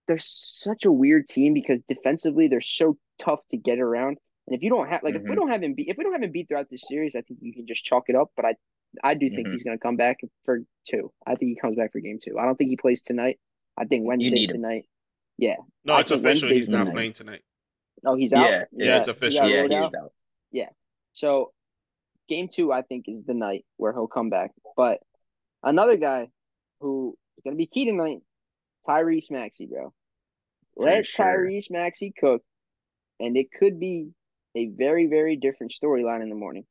they're such a weird team because defensively they're so tough to get around. And if you don't have like if we don't have him beat if we don't have him beat throughout this series, I think you can just chalk it up. But I I do think Mhm. he's gonna come back for two. I think he comes back for game two. I don't think he plays tonight. I think him. tonight. Yeah. no, I it's official. Wednesday's He's not the night. playing tonight. No, he's out. Yeah, yeah, it's official. got yeah, he's out? out. So game two, I think, is the night where he'll come back. But another guy who is gonna be key tonight, Tyrese Maxey, bro. Let sure. Tyrese Maxey cook, and it could be a very, very different storyline in the morning.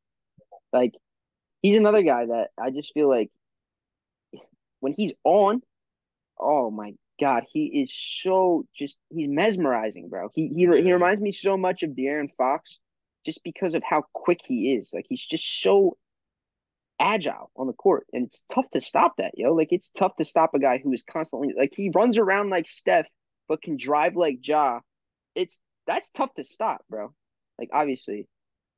Like he's another guy that I just feel like when he's on, oh my god, he is so just he's mesmerizing, bro. He he he reminds me so much of De'Aaron Fox just because of how quick he is. Like he's just so agile on the court, and it's tough to stop that, yo. Like it's tough to stop a guy who is constantly like he runs around like Steph, but can drive like Ja. It's that's tough to stop, bro. Like obviously,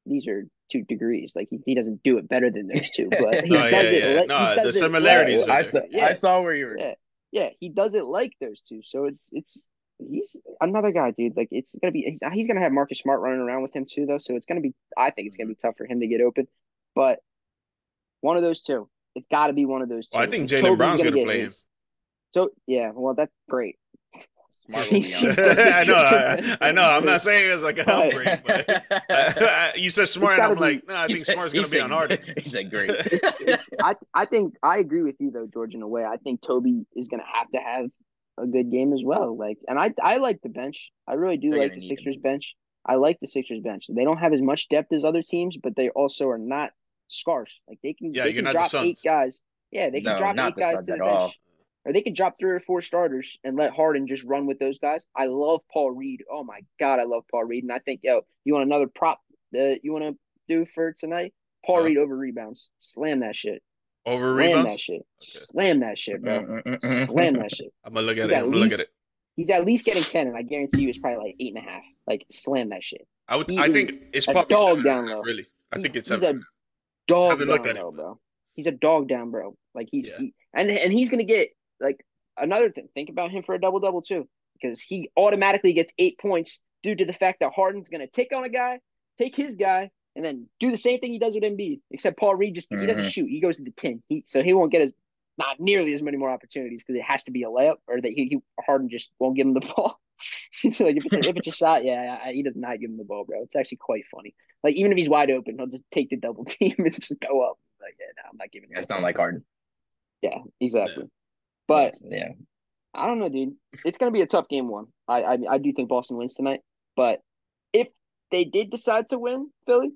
these are two degrees. Like he, he doesn't do it better than those two, but he No, yeah, it. yeah. he No, does the it similarities I saw. I saw where you were. yeah, yeah, he does it like those two. So it's it's he's another guy, dude. Like it's gonna be he's, he's gonna have Marcus Smart running around with him too, though. So it's gonna be I think it's gonna be tough for him to get open. But one of those two, it's got to be one of those two. Well, I think Jaylen Brown's gonna get play him. So yeah, well that's great. I know. I, I know. I'm not saying it's like a But- upgrade, but you said smart, and I'm be- like, no, I think smart's gonna be said- on Harden. He said great. It's- I I think I agree with you though, George. In a way, I think Toby is gonna have to have a good game as well. Like, and I I like the bench. I really do They're like the need him. Sixers bench. I like the Sixers bench. They don't have as much depth as other teams, but they also are not scarce. Like they can Yeah, they can not the drop eight guys. Yeah, they can No, drop eight guys to the bench. all. Bench. Or they can drop three or four starters and let Harden just run with those guys. I love Paul Reed. Oh my god, I love Paul Reed. And I think, yo, you want another prop that you want to do for tonight? Paul Uh-huh. Reed over rebounds. Slam that shit. Over Slam rebounds. that shit. Okay. Slam that shit, bro. Mm, mm, mm, slam that shit. I'm gonna look at He's it. at I'm gonna look at it. He's at least getting ten, and I guarantee you it's probably like eight and a half. Like slam that shit. I would. he I think it's a probably dog seven down half, low. Really, I He- think it's he's seven. a dog down looked low, it. bro. He's a dog down, bro. Like he's Yeah. he, and and he's gonna get like another thing. Think about him for a double double too, because he automatically gets eight points due to the fact that Harden's gonna take on a guy, take his guy, and then do the same thing he does with Embiid. Except Paul Reed just he doesn't Mhm. shoot. He goes to the ten. He so he won't get as not nearly as many more opportunities because it has to be a layup or that he, he Harden just won't give him the ball. so like if it's, a, if it's a shot, yeah, I, he does not give him the ball, bro. It's actually quite funny. Like even if he's wide open, he'll just take the double team and just go up. Like yeah, no, I'm not giving. him That's the not like Harden. Yeah, exactly. But yeah, I don't know, dude. It's gonna be a tough game one. I, I I do think Boston wins tonight, but if they did decide to win Philly,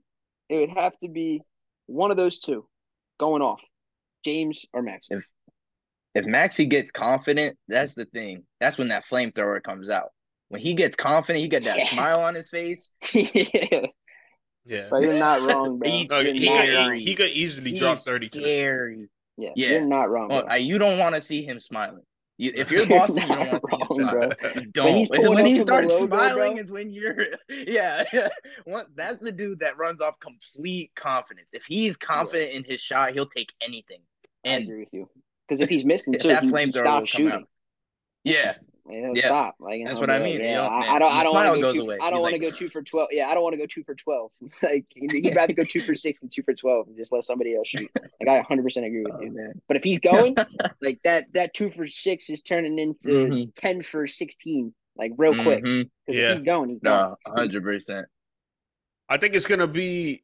it would have to be one of those two going off, James or Max. If- if Maxey gets confident, that's the thing. That's when that flamethrower comes out. When he gets confident, he got that Yeah. smile on his face. yeah, Yeah. but you're not wrong, bro. He's No, he, not could, he, he could easily drop He's 30 today. scary. Yeah, Yeah. you're not wrong. Well. I, you don't want to see him smiling. You, if you're You're Boston, you don't want to see him smiling. bro. You don't. he's When, he up to the starts logo, smiling bro. is when you're, yeah. That's the dude that runs off complete confidence. If he's confident in his shot, he'll take anything. I agree with you. Because if he's missing too, that he, he flamethrower will stops shooting. out. yeah, Yeah, he'll Yeah. stop. Like That's what I be like, mean, you Yeah, know, I. I don't. I don't want to go two. away. I don't want to like- go two for twelve. Yeah, I don't want to go two for twelve. like he'd he'd rather go two for six than two for twelve and just let somebody else shoot. Like I 100 percent agree with Oh, you. man. But if he's going like that, that two for six is turning into Mhm. ten for sixteen. like real quick. Mhm. Because Yeah. if he's going, he's going. No, hundred percent. I think it's gonna be.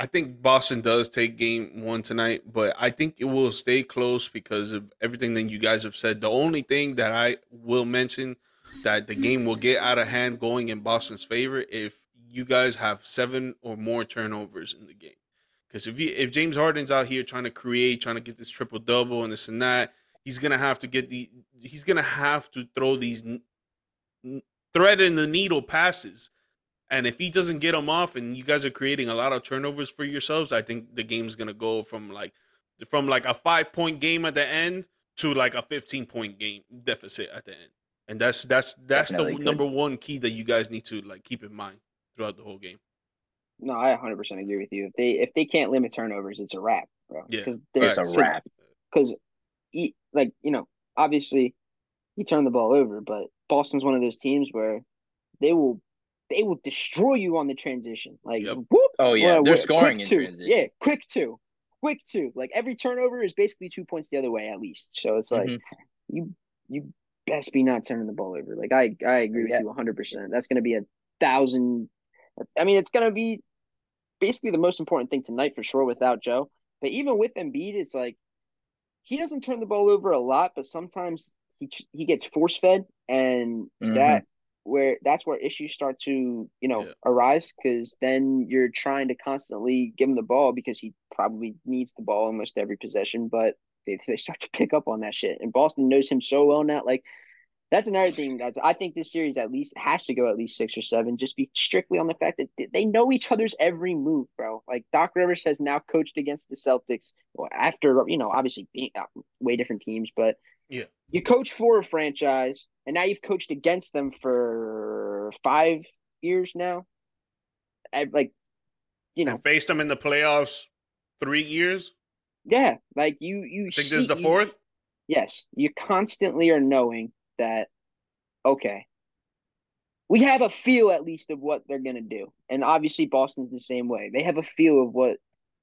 I think Boston does take game one tonight, but I think it will stay close because of everything that you guys have said. The only thing that I will mention that the game will get out of hand going in Boston's favor if you guys have seven or more turnovers in the game. Because if you if James Harden's out here trying to create, trying to get this triple double and this and that, he's gonna have to get the he's gonna have to throw these thread in the needle passes. And if he doesn't get them off, and you guys are creating a lot of turnovers for yourselves, I think the game's gonna go from like from like a five point game at the end to like a fifteen point game deficit at the end. And that's that's that's Definitely the could. number one key that you guys need to like keep in mind throughout the whole game. No, I 100 percent agree with you. If they if they can't limit turnovers, it's a wrap, bro. Yeah, Because It's a wrap. Because, he like you know, obviously, he turned the ball over, but Boston's one of those teams where they will they will destroy you on the transition. Like Yep. whoop, Oh yeah, Well, they're quick scoring in two. transition. Yeah, quick two, quick two. Like every turnover is basically two points the other way at least. So it's like Mhm. you you best be not turning the ball over. Like I I agree with Yeah. you 100. percent That's going to be a thousand. I mean, it's going to be basically the most important thing tonight for sure without Joe. But even with Embiid, it's like he doesn't turn the ball over a lot, but sometimes he he gets force fed, and Mhm. that where that's where issues start to you know Yeah. arise because then you're trying to constantly give him the ball because he probably needs the ball almost every possession, but they, they start to pick up on that shit. And Boston knows him so well now. Like that's another thing that's I think this series at least has to go at least six or seven, just be strictly on the fact that they- know each other's every move, bro. Like Doc Rivers has now coached against the Celtics after you know obviously being uh, way different teams, but Yeah. you coach for a franchise, and now you've coached against them for five years now. I, like, you know, And faced them in the playoffs three years. yeah, like you you I think see, this is the you- fourth. yes, you constantly are knowing that okay, we have a feel at least of what they're gonna do, and obviously Boston's the same way. They have a feel of what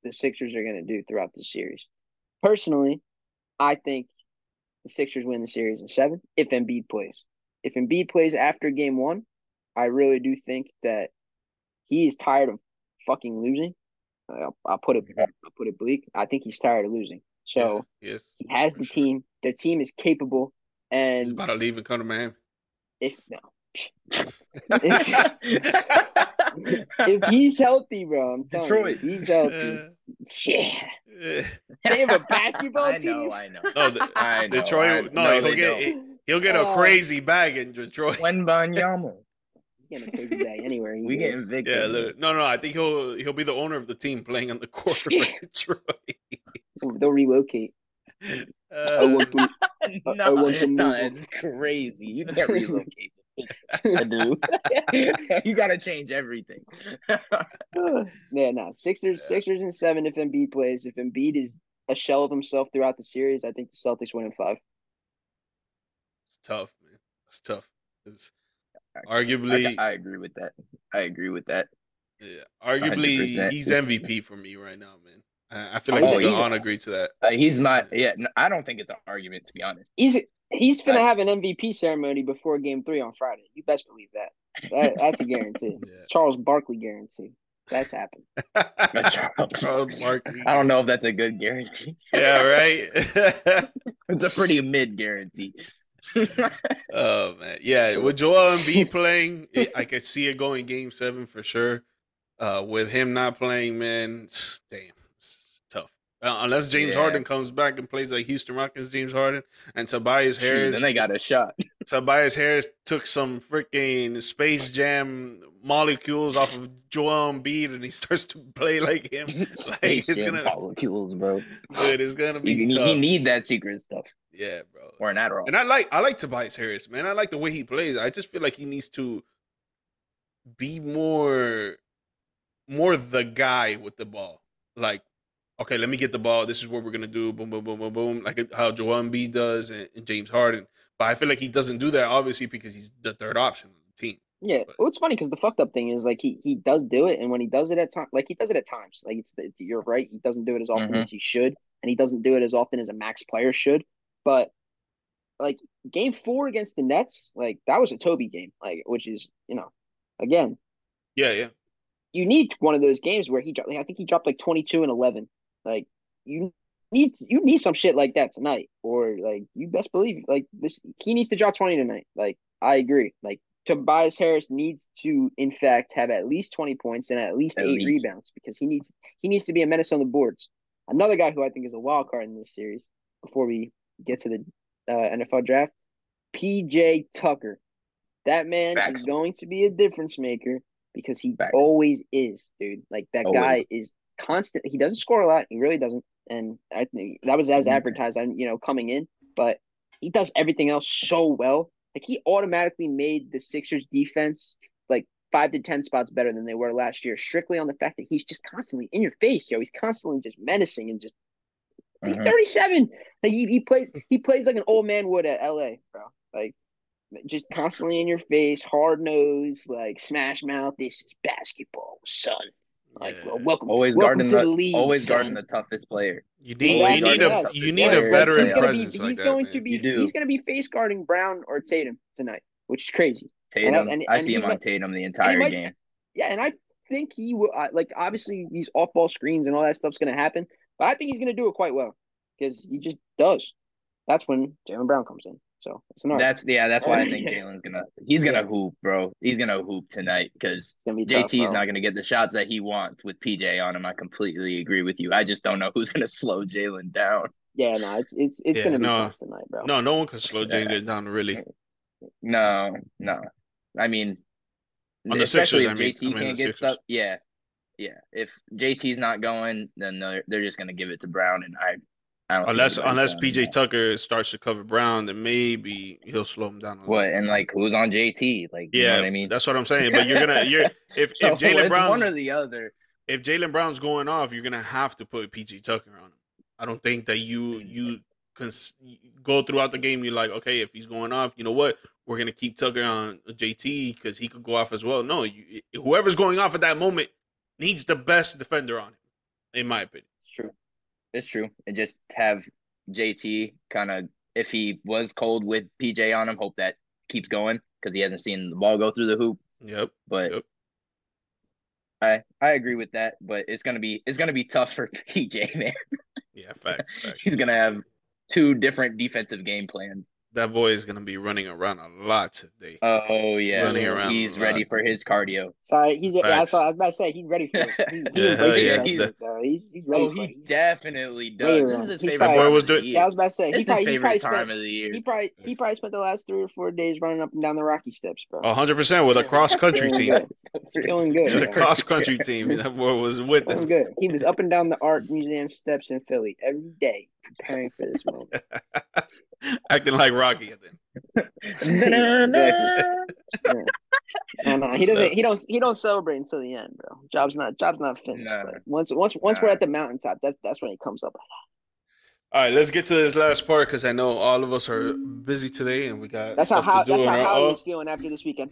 the Sixers are gonna do throughout the series. Personally, I think the Sixers win the series in seven if Embiid plays. If Embiid plays after Game One, I really do think that he is tired of fucking losing. I'll, I'll put it. I'll put it bleak. I think he's tired of losing. So Yeah, yes, he has the sure. team. The team is capable, he's about to leave and come to Miami. if no, if he's healthy, bro, I'm telling Detroit. you, if he's healthy. Yeah, they have a basketball I team. know, I know. no, the, I know. Detroit. I- no, no, he'll get don't. he'll get a Oh. crazy bag in Detroit. Wembanyama. He's getting a crazy day anywhere. We goes. getting Victor. Yeah, literally. no, no. I think he'll he'll be the owner of the team playing on the court for Yeah. Detroit. They'll relocate. Uh, Oh, what the- I no, want to no, crazy. You can't relocate. I do. you gotta change everything. yeah, no. Sixers, Yeah. Sixers, and seven if Embiid plays. If Embiid is a shell of himself throughout the series, I think the Celtics win in five. it's tough, man. It's tough. It's I, arguably, I agree with that. I agree with that. yeah, arguably, 100%. he's MVP for me right now, man. I, I feel Oh, like yeah, we can he's- all agree to that. Uh, he's my yeah. No, I don't think it's an argument to be honest. He's he's gonna have an MVP ceremony before Game Three on Friday. You best believe that. that that's a guarantee. Yeah. Charles Barkley guarantee. That's happened. Charles. Charles Barkley. I don't know if that's a good guarantee. Yeah, right. It's a pretty mid guarantee. oh man, yeah. With Joel Embiid playing, I could see it going Game Seven for sure. Uh, with him not playing, man, damn, it's tough. Uh, unless James Yeah. Harden comes back and plays like Houston Rockets, James Harden and Tobias Shoot, Harris. then they got a shot. Tobias Harris took some freaking Space Jam molecules off of Joel Embiid, and he starts to play like him. Space it's Jam gonna- molecules, bro. Dude, it's gonna be He, he, tough. he need that secret stuff yeah, bro. or an Adderall. And I like I like Tobias Harris, man. I like the way he plays. I just feel like he needs to be more more the guy with the ball. Like, okay, let me get the ball. This is what we're gonna do. Boom, boom, boom, boom, boom. Like how Joel Embiid does and, and James Harden. But I feel like he doesn't do that obviously because he's the third option on the team. Yeah, But- well, it's funny because the fucked up thing is like he he does do it, and when he does it at times, like he does it at times, like it's the, you're right, he doesn't do it as often Mhm. as he should, and he doesn't do it as often as a max player should. But like game four against the Nets, like that was a Toby game, like which is you know, again, Yeah, yeah. you need one of those games where he dropped. Like, I think he dropped like twenty two and eleven. Like you need you need some shit like that tonight, or like you best believe like this. He needs to drop twenty tonight. Like I agree. Like Tobias Harris needs to in fact have at least twenty points and at least At eight least. rebounds because he needs he needs to be a menace on the boards. Another guy who I think is a wild card in this series. Before we get to the uh, NFL draft, PJ Tucker. That man Facts. is going to be a difference maker because he Facts. always is, dude. Like that Always. guy is constant. He doesn't score a lot. He really doesn't. And I think that was as advertised. I'm you know coming in, but he does everything else so well. Like he automatically made the Sixers defense like five to ten spots better than they were last year, strictly on the fact that he's just constantly in your face, yo. He's constantly just menacing and just he's Mhm. 37. Like he, he plays he plays like an old man would at LA, bro. Like just constantly in your face, hard nose, like smash mouth. This is basketball, son. Like Yeah. welcome, Always welcome guarding the, the league. always son. guarding the toughest player. You need Exactly, you need yes, a you need yes. a veteran he's gonna be presence like he's that, going man. to be he's gonna be face guarding Brown or Tatum tonight, which is crazy. Tatum, and- and I see him on Tatum the entire might- game. Yeah, and I think he will. uh, Like obviously these off ball screens and all that stuff's gonna happen, but I think he's gonna do it quite well because he just does. That's when Jaylen Brown comes in. So it's an art. That's yeah. That's why I think Yeah. Jaylen's gonna he's gonna Yeah. hoop, bro. He's gonna hoop tonight because It's be JT is not gonna get the shots that he wants with PJ on him. I completely agree with you. I just don't know who's gonna slow Jaylen down. Yeah, no, it's it's it's Yeah, gonna be no. tough tonight, bro. No, no one can slow Yeah. Jaylen down really. No, no. I mean, On the especially Sixers, I if mean- JT I mean, can't get stuff. Yeah, yeah. If JT's not going, then they're, they're just gonna give it to Brown, and I, I don't. see Unless unless PJ him. Tucker starts to cover Brown, then maybe he'll slow him down a little. What and like who's on JT? Like, you Yeah, know what I mean. that's what I'm saying. But you're gonna you're if So if Jaylen it's Brown's one or the other. if Jaylen Brown's going off, you're gonna have to put PJ Tucker on him. I don't think that you you can go throughout the game. You're like, okay, if he's going off, you know what? We're gonna keep Tucker on JT because he could go off as well. No, you, whoever's going off at that moment needs the best defender on him, in my opinion. It's true. It's true. And just have JT kind of, if he was cold with PJ on him, hope that keeps going because he hasn't seen the ball go through the hoop. Yep. But Yep. I I agree with that. But it's gonna be it's gonna be tough for PJ, man. Yeah. Fact. fact. He's gonna have two different defensive game plans. That boy is gonna be running around a lot today. Oh yeah, Running around he's ready lot. for his cardio. Sorry, he's. Yeah, I saw. I was about to say he's ready for it. He, he Yeah, yeah. that He's- He's he's ready Oh, for he it. Definitely does. This is his he's favorite probably- time was doing- Yeah, I was about to say This he is his probably he favorite probably time spent of the year. he probably he probably spent the last three or four days running up and down the Rocky steps, bro. A hundred percent with a cross country team. good. Feeling good. With a cross country team. That boy was with us. good. He was up and down the art museum steps in Philly every day, preparing for this moment. Acting like Rocky then. No, no, he doesn't. He don't. He don't celebrate until the end, bro. Job's not. Job's not finished. Nah. Like, once, once, once we're at the mountaintop, that's that's when he comes up. All right, let's get to this last part because I know all of us are busy today and we got That's how. stuff how to do that's how our Howard was feeling after this weekend.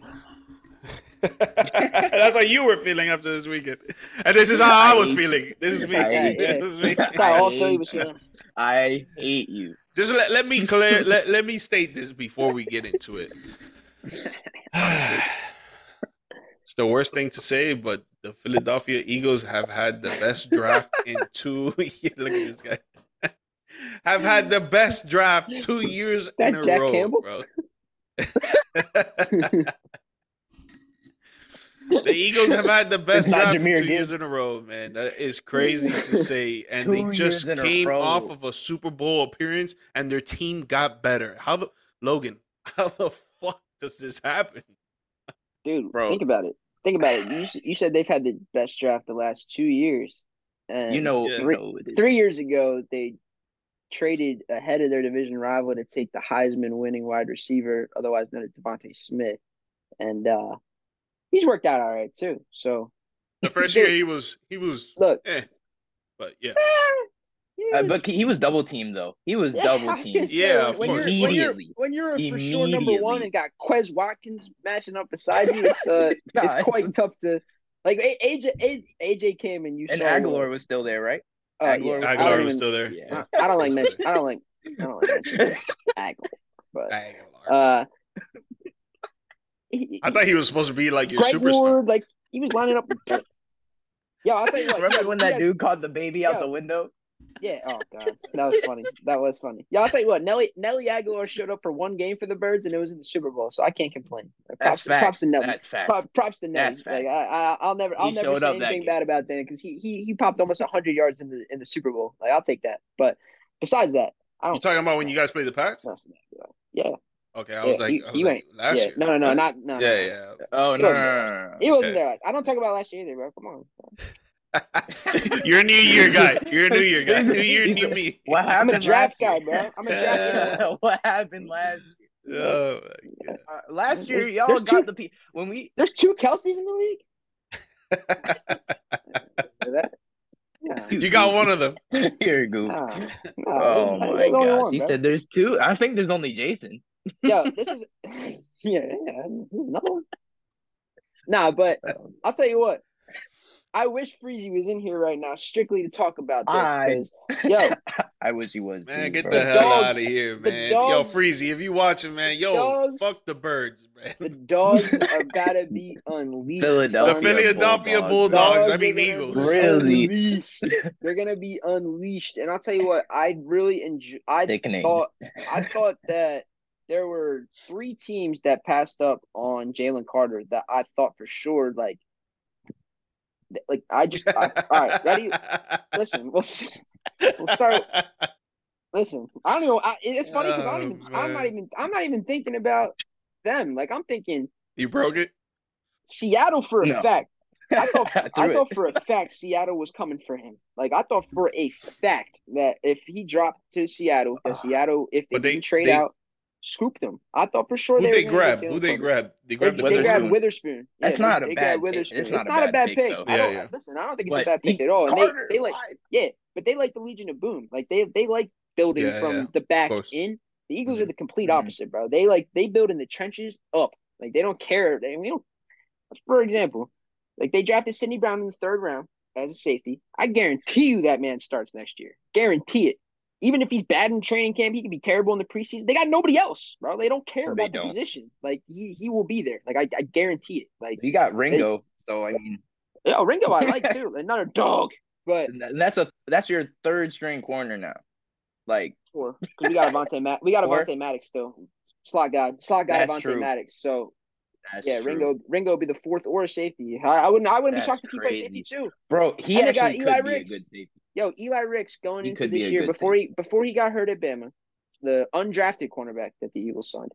That's how you were feeling after this weekend, and this is how I, I was feeling. This is me. I hate This you. is me. That's how all I Philly hate was you. feeling. I hate you. Just let, let me clear. let, let me state this before we get into it. it's the worst thing to say, but the Philadelphia Eagles have had the best draft in two. Look at this guy. have had the best draft two years That in a Jack row, Campbell? bro. The Eagles have had the best draft Jahmyr two years in a row, man. That is crazy to say. And they just years in a came off of a Super Bowl appearance, and their team got better. How the Logan? How the fuck does this happen? Dude, Bro. think about it. Think about it. You you said they've had the best draft the last two years, and You know, Yeah. you know three years ago they traded ahead of their division rival to take the Heisman winning wide receiver, otherwise known as DeVonta Smith, and uh he's worked out all right too. So The first year he was he was look, eh, but yeah. Uh, but he was double teamed though. He was Yeah, double I teamed. say, Yeah, of when course. you're, when you're Immediately. when you're a for sure number one and got Quez Watkins matching up beside you, it's uh Nah, it's quite it's- tough to like A- AJ AJ came and you And saw Agholor was still there, right? Oh, Agholor yeah. was I Agholor don't was even- still there. Yeah. I, I don't like mention. I don't like. I don't like mention Agholor. but I ain't gonna lie. uh, he- I thought he was supposed to be like your Greg superstar. Ward, like he was lining up. Yeah, I'll tell you what. Remember yeah, when yeah, that dude caught the baby out the window? Yeah. Oh god, that was funny. That was funny. Yeah, I'll tell you what. Nelly Nelly Agholor showed up for one game for the Birds, and it was in the Super Bowl, so I can't complain. That's Props, facts. props to Nelly. That's facts. Prop, props to Nelly. That's Like. I, I, I'll never, I'll He never say anything bad about Dan because he, he, he popped almost hundred yards in the in the Super Bowl. Like I'll take that. But besides that, I don't. talking about when you guys played the Pats? Yeah. Okay, I Yeah, was like, you- I was you like ain't- last yeah. year. No, no, no, not no. Yeah, yeah. Oh He no, no, wasn't no, there. no, no. He wasn't Okay. there. I don't talk about last year either, bro. Come on. You're a New Year guy. You're a New Year guy. New Year, new me. What I'm happened a draft last guy, year? bro. I'm a draft guy. what happened last year? Oh my god. Uh, last year, There's- y'all there's got two- the pe- when we There's two Kelces in the league. You got one of them. here, goof. Nah, nah, Oh my gosh! one, He bro. said there's two. I think there's only Jason. Yo, this is yeah, yeah, another one. Nah, but I'll tell you what. I wish Freezy was in here right now, strictly to talk about I- yo, I wish he was. Man, too, get bro. the The hell dogs- out of here, man. dogs- yo, Freezy, if you watching, man, yo, dogs- fuck the birds, man. the dogs are gotta be unleashed. Philadelphia The. Philadelphia Bulldogs. Bulldogs. I mean Eagles. Really? unleashed. They're gonna be unleashed, and I'll tell you what. I really enjoy. I Sickening. thought I thought that there were three teams that passed up on Jalen Carter that I thought for sure like like I just I, all right ready listen we'll we'll start listen I don't know I, it's funny because I don't Oh, even I'm not even I'm not even thinking about them like I'm thinking You broke it. Seattle for a No. fact I thought I I thought for a fact Seattle was coming for him. Like I thought for a fact that if he dropped to Seattle, that Ah. Seattle, if they, But they- didn't trade they- out, scooped them. I thought for sure Who they, they were grab? Who they Carter. grab? They They, grabbed the they Witherspoon. grabbed Witherspoon. Witherspoon. That's they, not a bad. Witherspoon. It's It's, not a not a bad bad pick, pick. I don't Yeah, yeah. listen. I don't think it's a bad pick at all. And Carter, they, they like why? yeah, but they like the Legion of Boom. Like they they like building Yeah, from yeah, the back in. The Eagles Mhm. are the complete Mhm. opposite, bro. They like they build in the trenches up. Like they don't care. They, we don't. For example, like they drafted Sydney Brown in the third round as a safety. I guarantee you that man starts next year. Guarantee it. Even if he's bad in training camp, he can be terrible in the preseason. They got nobody else, bro. They don't care They about the don't. position. Like he he will be there. Like I, I guarantee it. Like You got Ringo, so I mean, yeah, Ringo, I like too. Another dog, but and that's a that's your third string corner now. Like four because we got Avonte Matt. We got? Avonte Maddox still. Slot guy, slot guy Avonte true. Maddox. So that's yeah, true. Ringo Ringo would be the fourth or a safety. I, I wouldn't I wouldn't That's be shocked if he played safety too. bro. He And they got actually Eli could be Ricks. a good safety. Yo, Eli Ricks going He into could be this year good before he before he got hurt at Bama, the undrafted cornerback that the Eagles signed.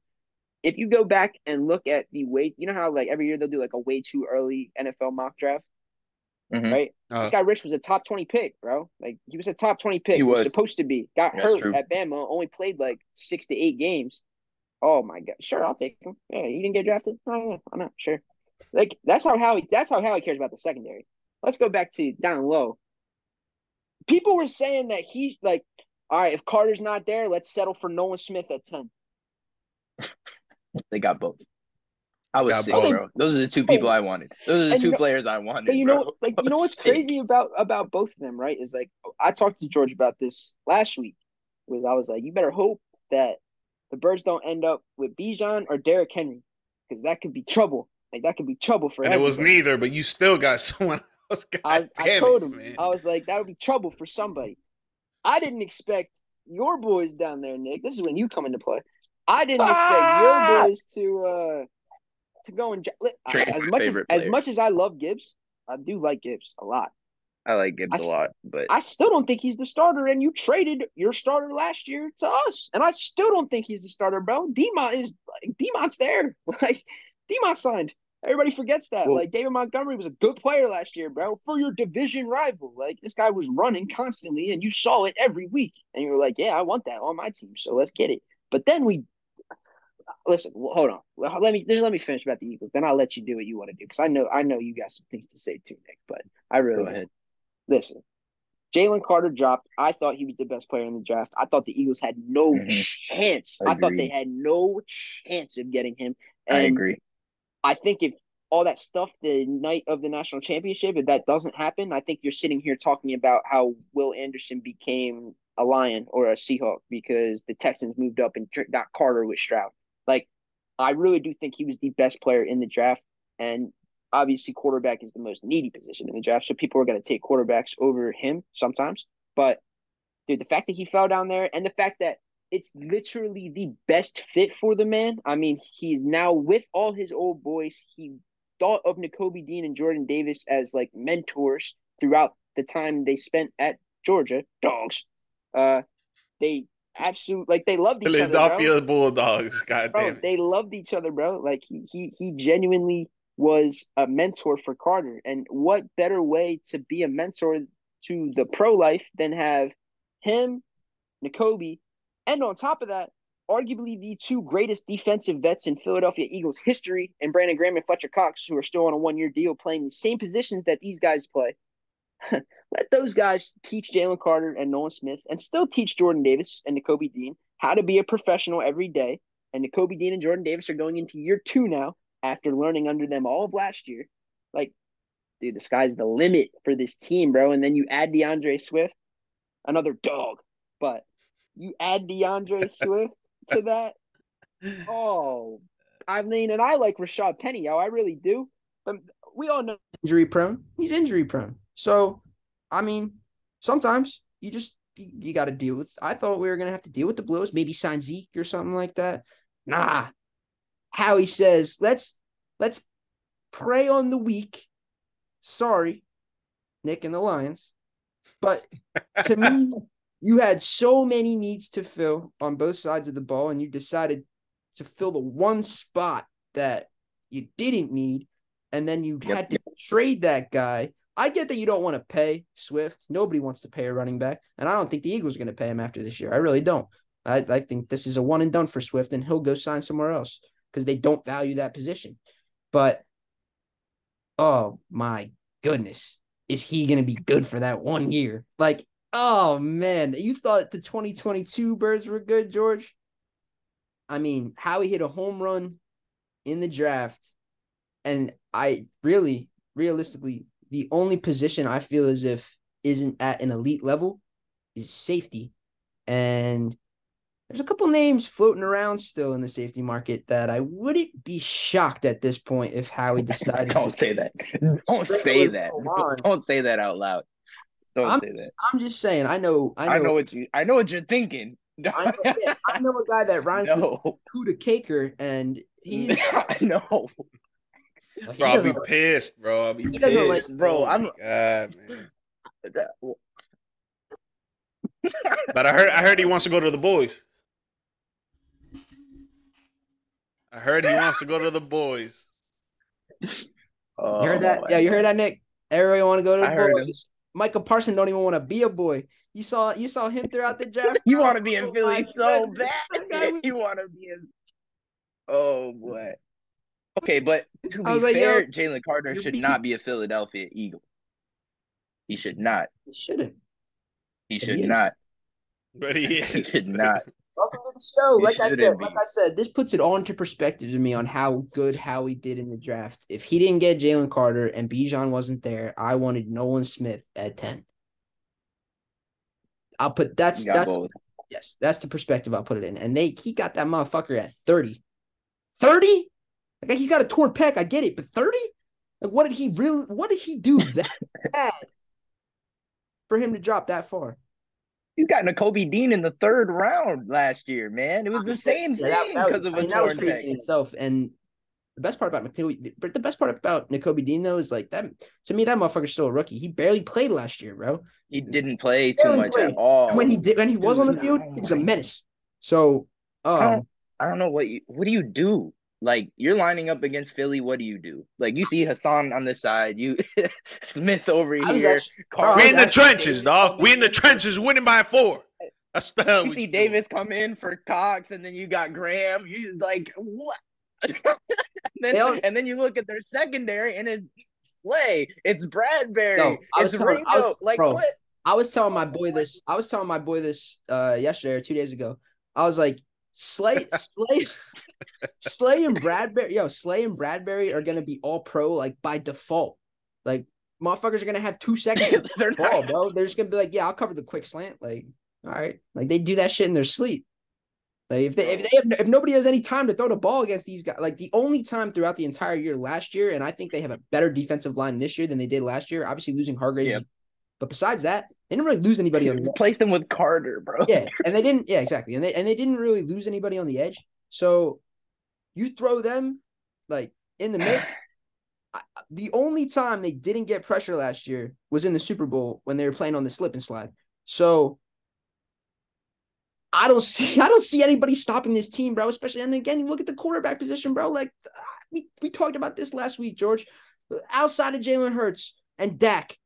If you go back and look at the way, you know how like every year they'll do like a way too early NFL mock draft, Mhm. right? Uh, this guy Ricks was a top twenty pick, bro. Like he was a top twenty pick. He was. supposed to be. Got That's hurt true. at Bama. Only played like six to eight games. Oh my god, sure, I'll take him. Yeah, you didn't get drafted. Oh, yeah, I'm not sure. Like that's how Howie. That's how Howie cares about the secondary. Let's go back to down low. People were saying that he's like, all right, if Carter's not there, let's settle for Nolan Smith at ten. They got both. I was Got sick, both. bro. Those are the two people I wanted. Those are the And two you know- players I wanted. But you bro. know, like you know what's sick. crazy about about both of them, right? Is like I talked to George about this last week. Was I was like, you better hope that the Birds don't end up with Bijan or Derrick Henry, because that could be trouble. Like that could be trouble for. and it was neither, but you still got someone else. God I, I told it, him, man. I was like, that would be trouble for somebody. I didn't expect your boys down there, Nick. This is when you come into play. I didn't expect Ah! your boys to uh to go and li- as much as favorite as much as I love Gibbs, I do like Gibbs a lot. I like Gibbs I a s- lot, but I still don't think he's the starter, and you traded your starter last year to us, and I still don't think he's the starter, bro. Demont is like Demont's there, like Demont signed. Everybody forgets that. Well- like David Montgomery was a good player last year, bro, for your division rival. Like this guy was running constantly, and you saw it every week, and you were like, "Yeah, I want that on my team, so let's get it." But then we listen. Hold on. Let me just let me finish about the Eagles. Then I'll let you do what you want to do because I know I know you got some things to say too, Nick. But I really go ahead. listen. Jalen Carter dropped. I thought he was the best player in the draft. I thought the Eagles had no Mhm. chance. I thought they had no chance of getting him. I agree. I think if all that stuff the night of the national championship, if that doesn't happen, I think you're sitting here talking about how Will Anderson became a Lion or a Seahawk because the Texans moved up and got Carter with Stroud. Like, I really do think he was the best player in the draft. And obviously, quarterback is the most needy position in the draft. So people are going to take quarterbacks over him sometimes. But, dude, the fact that he fell down there and the fact that it's literally the best fit for the man. I mean, he's now with all his old boys. He thought of Nakobe Dean and Jordan Davis as like mentors throughout the time they spent at Georgia. Dogs. Uh, they absolutely like they loved each other. Philadelphia other. Bulldogs. God bro, damn it. they loved each other, bro. Like he he he genuinely was a mentor for Carter. And what better way to be a mentor to the pro life than have him, Nakobe, and on top of that, arguably the two greatest defensive vets in Philadelphia Eagles history, and Brandon Graham and Fletcher Cox, who are still on a one year deal playing the same positions that these guys play. Let those guys teach Jalen Carter and Nolan Smith and still teach Jordan Davis and Nakobe Dean how to be a professional every day. And Nakobe Dean and Jordan Davis are going into year two now after learning under them all of last year. Like, dude, the sky's the limit for this team, bro. And then you add D'Andre Swift, another dog. But you add D'Andre Swift to that. Oh, I mean, and I like Rashad Penny, yo, I really do. But we all know injury prone. He's injury prone. So, I mean, sometimes you just you, you got to deal with. I thought we were gonna have to deal with the Blues, maybe sign Zeke or something like that. Nah, Howie says let's let's prey on the weak. Sorry, Nick and the Lions, but to me, you had so many needs to fill on both sides of the ball, and you decided to fill the one spot that you didn't need, and then you Yep. had to trade that guy. I get that you don't want to pay Swift. Nobody wants to pay a running back, and I don't think the Eagles are going to pay him after this year. I really don't. I, I think this is a one and done for Swift, and he'll go sign somewhere else because they don't value that position. But oh my goodness, is he going to be good for that one year? Like, oh man, you thought the 2022 Birds were good, George? I mean, Howie hit a home run in the draft, and I really, realistically, the only position I feel as if isn't at an elite level is safety, and there's a couple names floating around still in the safety market that I wouldn't be shocked at this point if Howie decided Don't to say that. Don't say that. Don't say that out loud. Don't I'm say just, that. I'm just saying. I know. I know. I know what you. I know what you're thinking. I know, yeah, I know a guy that rhymes with no, Kuda Caker, and he. I know, he Bro, I'll be like- pissed, bro. I'll be He doesn't pissed. like- bro, Oh I'm- God, man. That- But I heard I heard he wants to go to the boys. I heard he wants to go to the boys. Oh you heard that? Oh, Yeah, you heard that, Nick. Everybody want to go to I the heard boys. Michael Parson don't even want to be a boy. You saw you saw him throughout the draft. You want to be Oh in Philly my so goodness, bad. was- You want to be in. Oh boy. Okay, but to be like, fair, Jalen Carter should beating- not be a Philadelphia Eagle. He should not. He shouldn't. He But should he not. But he He should not. Welcome to the show. Like I said, like I said, this puts it all into perspective to me on how good Howie did in the draft. If he didn't get Jalen Carter and Bijan wasn't there, I wanted Nolan Smith at 10. I'll put that's that's both. yes, that's the perspective I'll put it in. And they he got that motherfucker at 30. 30? Like he's got a torn pec, I get it, but 30? Like what did he really what did he do that bad for him to drop that far? You got Nakobe Dean in the third round last year, man. It was the same Yeah, thing because of I a mean, that was torn crazy in itself. And the best part about Nakobe, but the best part about Nakobe Dean though is like that. To me, that motherfucker's still a rookie. He barely played last year, bro. He didn't play too much played. at all. And when he did, when he was on the field, he was a menace. So, I um, don't, I don't know what you what do you do? Like you're lining up against Philly. What do you do? Like you see Haason on this side, you Smith over here. actually, Carl- We in the trenches, dog. We in the trenches, winning by four. That's the hell You we see do. Davis come in for Cox, and then you got Graham. You like what? and, then, They all- and then you look at their secondary, and it's Slay, it's Bradberry, No, I was it's telling- Ringo. I was- like bro. what? I was telling my boy this. I was telling my boy this uh yesterday or two days ago. I was like, Slay, Slay, Slay and Bradberry, yo, Slay and Bradberry are gonna be all pro like by default. Like motherfuckers are gonna have two seconds They're ball, not. bro. They're just gonna be like, yeah, I'll cover the quick slant. Like All right, like they do that shit in their sleep. Like if they if they have if nobody has any time to throw the ball against these guys, like the only time throughout the entire year last year, and I think they have a better defensive line this year than they did last year. Obviously losing Hargraves, Yep. but besides that, they didn't really lose anybody on the edge. Replace them with Carter, bro. yeah, and they didn't. Yeah, exactly, and they and they didn't really lose anybody on the edge. So you throw them like in the mix. I- The only time they didn't get pressure last year was in the Super Bowl when they were playing on the slip and slide. So I don't see I don't see anybody stopping this team, bro. Especially and again, you look at the quarterback position, bro. Like ah, we, we talked about this last week, George. Outside of Jalen Hurts and Dak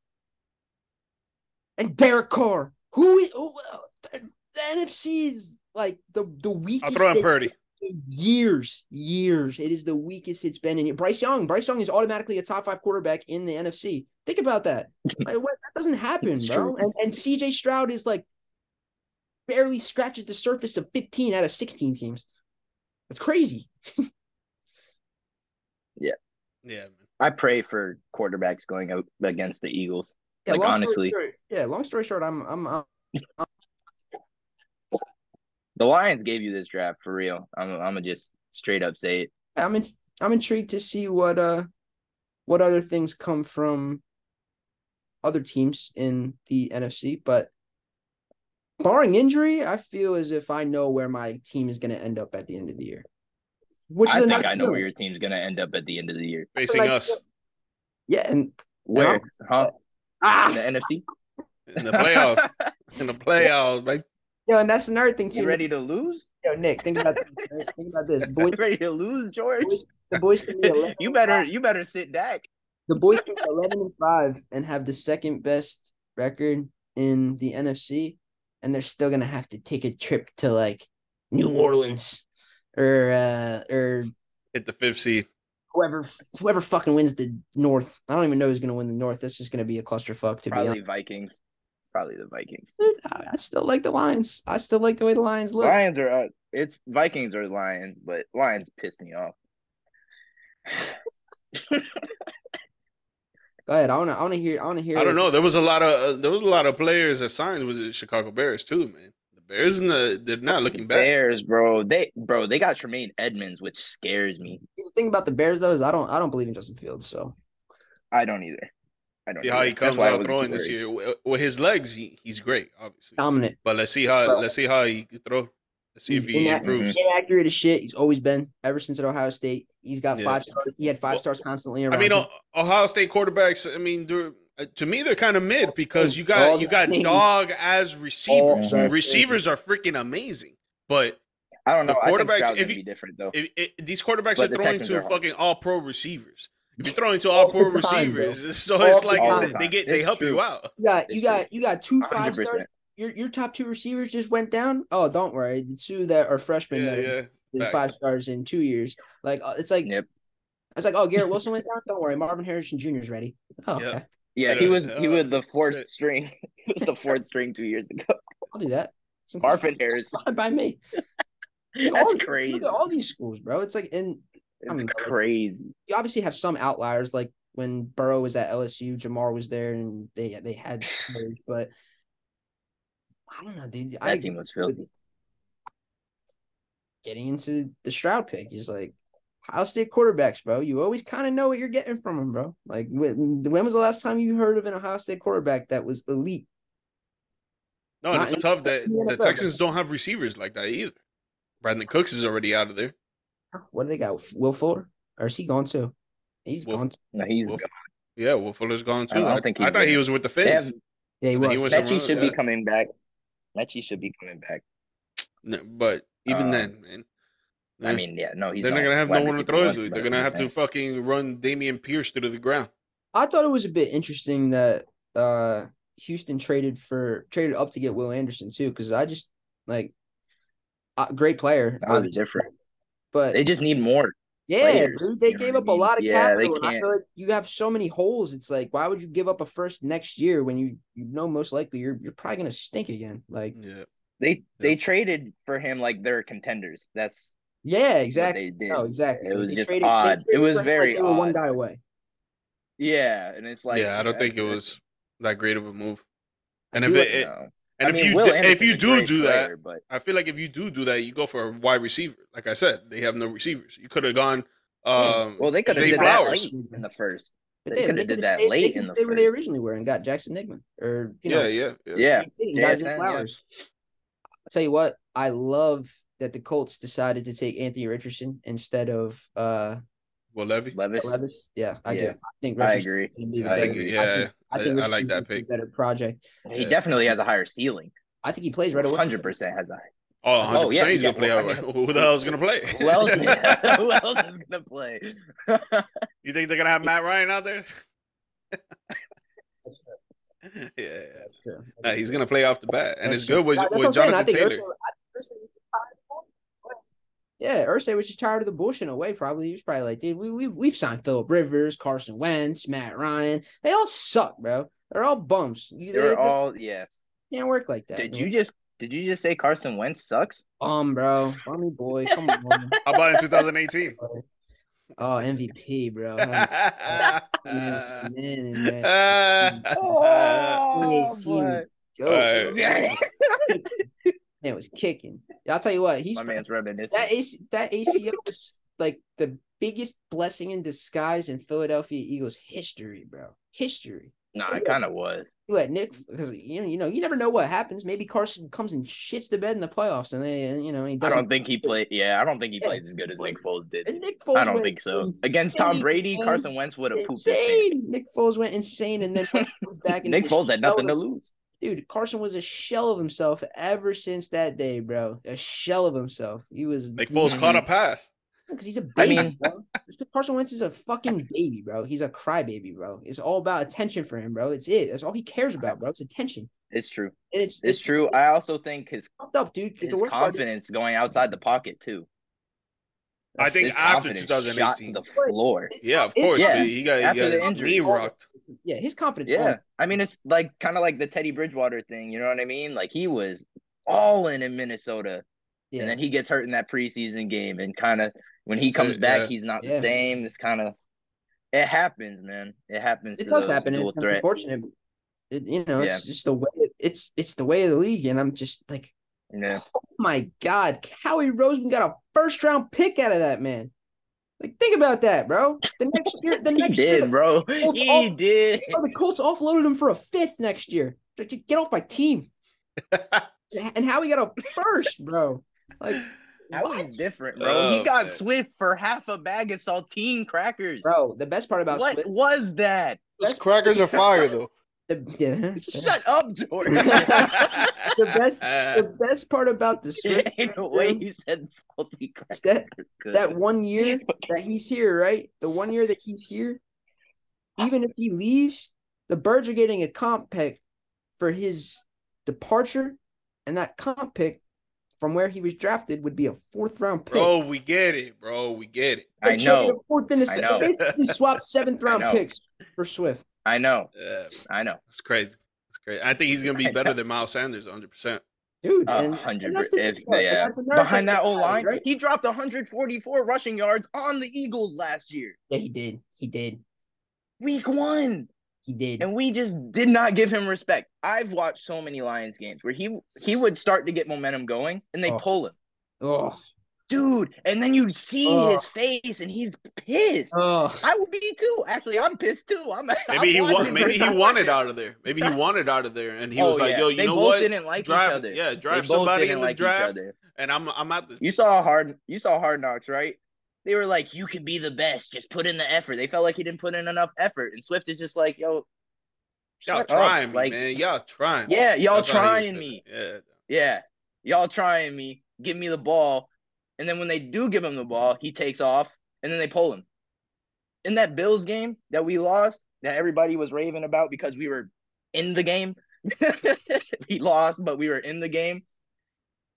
and Derek Carr, who is who, uh, the, the NFC is like the the weakest. I'll throw in Purdy. in years, years. It is the weakest it's been in Bryce Young. Bryce Young is automatically a top five quarterback in the NFC. Think about that. Like, what- that doesn't happen, It's bro. true. And, and CJ Stroud is like barely scratches the surface of 15 out of 16 teams. That's crazy. Yeah, man. I pray for quarterbacks going out against the Eagles. Yeah, Like, long story honestly. Short- yeah. Long story short, I'm I'm uh, The Lions gave you this draft for real. I'm, I'm gonna just straight up say it. I'm in, I'm intrigued to see what uh what other things come from other teams in the NFC, but barring injury, I feel as if I know where my team is going to end up at the end of the year. Which is think nice I know where feeling. your team's gonna end up at the end of the year. Facing nice us feeling. Yeah, and Where? Huh? ah, In the NFC? In the playoffs. in the playoffs, baby. yo, and that's another thing too. You ready to lose? Yo, Nick, think about this. right? Think about this. Boys, ready to lose, George? boys the boys can be 11 you better five. you better sit back. the boys can be 11 and 5 and have the second best record in the NFC and they're still going to have to take a trip to like New Orleans or uh or Hit the fifth seed. whoever whoever fucking wins the North. I don't even know who's going to win the North. This is going to be a clusterfuck to be honest. Vikings. Probably the Vikings. I I still like the Lions. I still like the way the Lions look. Lions are uh, it's Vikings or Lions, but Lions pissed me off. Go ahead. I want to I want to hear I want to hear I don't know. There was a lot of uh, there was a lot of players that signed with the Chicago Bears too, man. The Bears and the they're not looking bad. Bears, bro. They bro, they got Tremaine Edmunds, which scares me. The thing about the Bears though is I don't I don't believe in Justin Fields, so I don't either. I don't See either. how he comes out throwing this year with, with his legs. He, he's great, obviously. dominant. But let's see how Bro. let's see how he can throw. Let's see He's if he inac- improves. inaccurate as shit. He's always been ever since at Ohio State. He's got Yeah. five stars. He had five Well, stars constantly around. I mean, him. Ohio State quarterbacks. I mean, they're, uh, to me, they're kind of mid because you All got you got things. dog as receivers. All the Receivers are freaking amazing, but I don't the know. I think quarterbacks, Stroud's if you- be different though. if, if, these quarterbacks But are the throwing to are fucking all pro receivers. If you're throwing to All all pro the time, bro. receivers, so All it's like time. they, they get they It's help true. you out. you got you It's got you got two five 100%. stars. Your your top two receivers just went down. Oh, don't worry. The two that are freshmen Yeah, that are yeah. the Facts. five stars in two years. Like uh, it's like Yep. it's like oh Garrett Wilson went down. Don't worry, Marvin Harrison Jr. is ready. Oh, Yep. okay, Yeah, he was he oh, was the fourth string. he was the fourth string two years ago. I'll do that. It's Marvin Harrison. fine by me. All That's these- crazy. Look at all these schools, bro. It's like and I It's don't crazy. you obviously have some outliers like when Burrow was at LSU, Ja'Marr was there, and they they had players, but I don't know, dude. I That team was filthy. getting into the Stroud pick is like Ohio State quarterbacks, bro. You always kind of know what you're getting from them, bro. Like when, when was the last time you heard of an Ohio State quarterback that was elite? No, and it's tough that in the the NFL, Texans don't have receivers like that either. Brandin Cooks is already out of there. What do they got? Will Fuller, or is he gone too? He's Will- gone. Too. No, he's Wolf- Yeah, Will Fuller's gone too. I don't I, think I he's thought he was with the They. Yeah, he And then he was. was Metchie should else, be coming back. Metchie should be coming back. No, but even Um, then, man. I mean, yeah, no, he's they're not gonna have no one to throw it to. They're gonna have to fucking run Dameon Pierce through the ground. I thought it was a bit interesting that uh Houston traded for traded up to get Will Anderson too, because I just like uh, great player, That was different. But They just need more. yeah, players, dude, they you gave what I up a lot of Yeah, capital. and I can't- feel like you have so many holes. It's like, why would you give up a first next year when you you know most likely you're you're probably gonna stink again? Like, Yeah. They they traded for him like they're contenders. That's yeah, what exactly. they did. No, exactly. It was they just traded- odd. It was very like they were one guy away. Yeah, and it's like yeah, I don't think it was that great of a move. And if it, it no. And I if mean, you Will do, if you a do great do that, but I feel like if you do do that, you go for a wide receiver. Like I said, they have no receivers. You could have gone. Um, well, they could have Zay did Flowers. that late in the first. But They they, coulda they did that stayed, late they in could the where they originally were and got Jackson Nickman or you yeah, know yeah, yeah. Yeah. and guys JSN, yeah. flowers. I'll tell you what, I love that the Colts decided to take Anthony Richardson instead of uh Well, Levy. Levis. Oh, Levis. Yeah, I do. I think I Richardson's agree. gonna be the I better- agree. Yeah, think, I- think I like that gonna be pick. Better project. He Yeah. definitely has a higher ceiling. I think he plays right away. Hundred percent has a. Oh, 100 Oh, yeah, percent. He's yeah, gonna play. well, out I right. mean- Who the hell is gonna play? Who else? who else is gonna play? You think they're gonna have Matt Ryan out there? That's true. yeah, That's true. Nah, he's gonna play off the bat, and That's it's true. good with, that's with what I'm saying. I Jonathan think Taylor. Irsay, I think Irsay was just tired of the bullshit. Yeah, Irsay was just tired of the bullshit in a way. Probably he was probably like, dude, we we we've signed Philip Rivers, Carson Wentz, Matt Ryan. They all suck, bro. They're all bums. You, They're they- this all yeah. can't work like that. Did man. you just did you just say Carson Wentz sucks? bum, bro? Bummy boy, come on. How about in 2018? oh, MVP, bro. Man, man, man. Oh, boy. Go. Alright. Man was kicking. I'll tell you what, he's My man's reminiscing. that AC, that ACL was like the biggest blessing in disguise in Philadelphia Eagles history, bro. History. Nah, it kind of was. You let Nick because you know you know you never know what happens. Maybe Carson comes and shits the bed in the playoffs, and they you know he I doesn't. don't think he played. Yeah, I don't think he Yeah. plays as good as Nick Foles did. and Nick Foles I don't think so. insane, Against Tom Brady. Carson Wentz would have pooped. Insane. Nick Foles went insane, and then back. And Nick Foles had nothing to lose. Dude, Carson was a shell of himself ever since that day, bro. A shell of himself. He was Like Foles caught a pass. because he's a I baby. mean- bro. Carson Wentz is a fucking baby, bro. He's a crybaby, bro. It's all about attention for him, bro. It's it. That's all he cares about, bro. It's attention. It's true. And it's It's true. I also think his up, dude. 'cause his the worst part is- confidence going outside the pocket too. I think after confidence shot to 2018. the floor. Yeah, of course. Yeah. He got, he After got the injury. knee rocked. Yeah, his confidence. Yeah, all- I mean it's like kind of like the Teddy Bridgewater thing. You know what I mean? Like he was all in in Minnesota, yeah. and then he gets hurt in that preseason game, and kind of when he That's comes it, back, yeah. he's not Yeah. the same. It's kind of it happens, man. It happens. it to does those happen. It's threat. unfortunate. It, you know, Yeah. it's just the way it's it's the way of the league, and I'm just like, Yeah. oh my god, Howie Roseman got a first round pick out of that man. Like, think about that, bro. The next year, the He next year, did, bro. Colts He off- did. bro, the Colts offloaded him for a fifth next year. Get off my team. And Howie got a first, bro. Like, That what? was different, bro. Oh, he got man. Swift for half a bag of saltine crackers. bro. The best part about what Swift, was that? Those crackers are fire, though. The, Shut up, Jordan. the best, the best part about the Swift, In the way too, you said salty crackers. that- that one year that he's here, right? The one year that he's here, even if he leaves, the Birds are getting a comp pick for his departure, and that comp pick from where he was drafted would be a fourth round pick. Bro, we get it, bro. We get it. I know. a fourth and a I se- know. They basically swapped seventh round picks for Swift. I know. Yeah, I know. it's crazy. It's crazy. I think he's gonna be better than Miles Sanders, 100. percent Dude, A and, hundred. and that's the if- thing, and yeah. that's Behind that about O line, right? he dropped 144 rushing yards on the Eagles last year, Yeah, he did. He did. week one, He did. and we just did not give him respect. I've watched so many Lions games where he he would start to get momentum going, and they Oh. pull him, Oh, dude. And then you see Oh. his face, and he's pissed. oh. I would be too. Actually, I'm pissed too. I'm Maybe I'm he watching want, maybe he wanted out of there. Maybe he wanted out of there, and he Oh, was like, yeah. "Yo, you they know both what? didn't like drive, each other. yeah, They drive both somebody in the like each draft, and I'm I'm at the You saw hard. You saw Hard Knocks, right? They were like, "You can be the best. Just put in the effort." They felt like he didn't put in enough effort, and Swift is just like, "Yo, y'all shut trying me, Like, man. Y'all trying. yeah, y'all That's trying me. it. Yeah, y'all trying me. Give me the ball, and then when they do give him the ball, he takes off, and then they pull him. In that Bills game that we lost, that everybody was raving about because we were in the game. we lost, but we were in the game.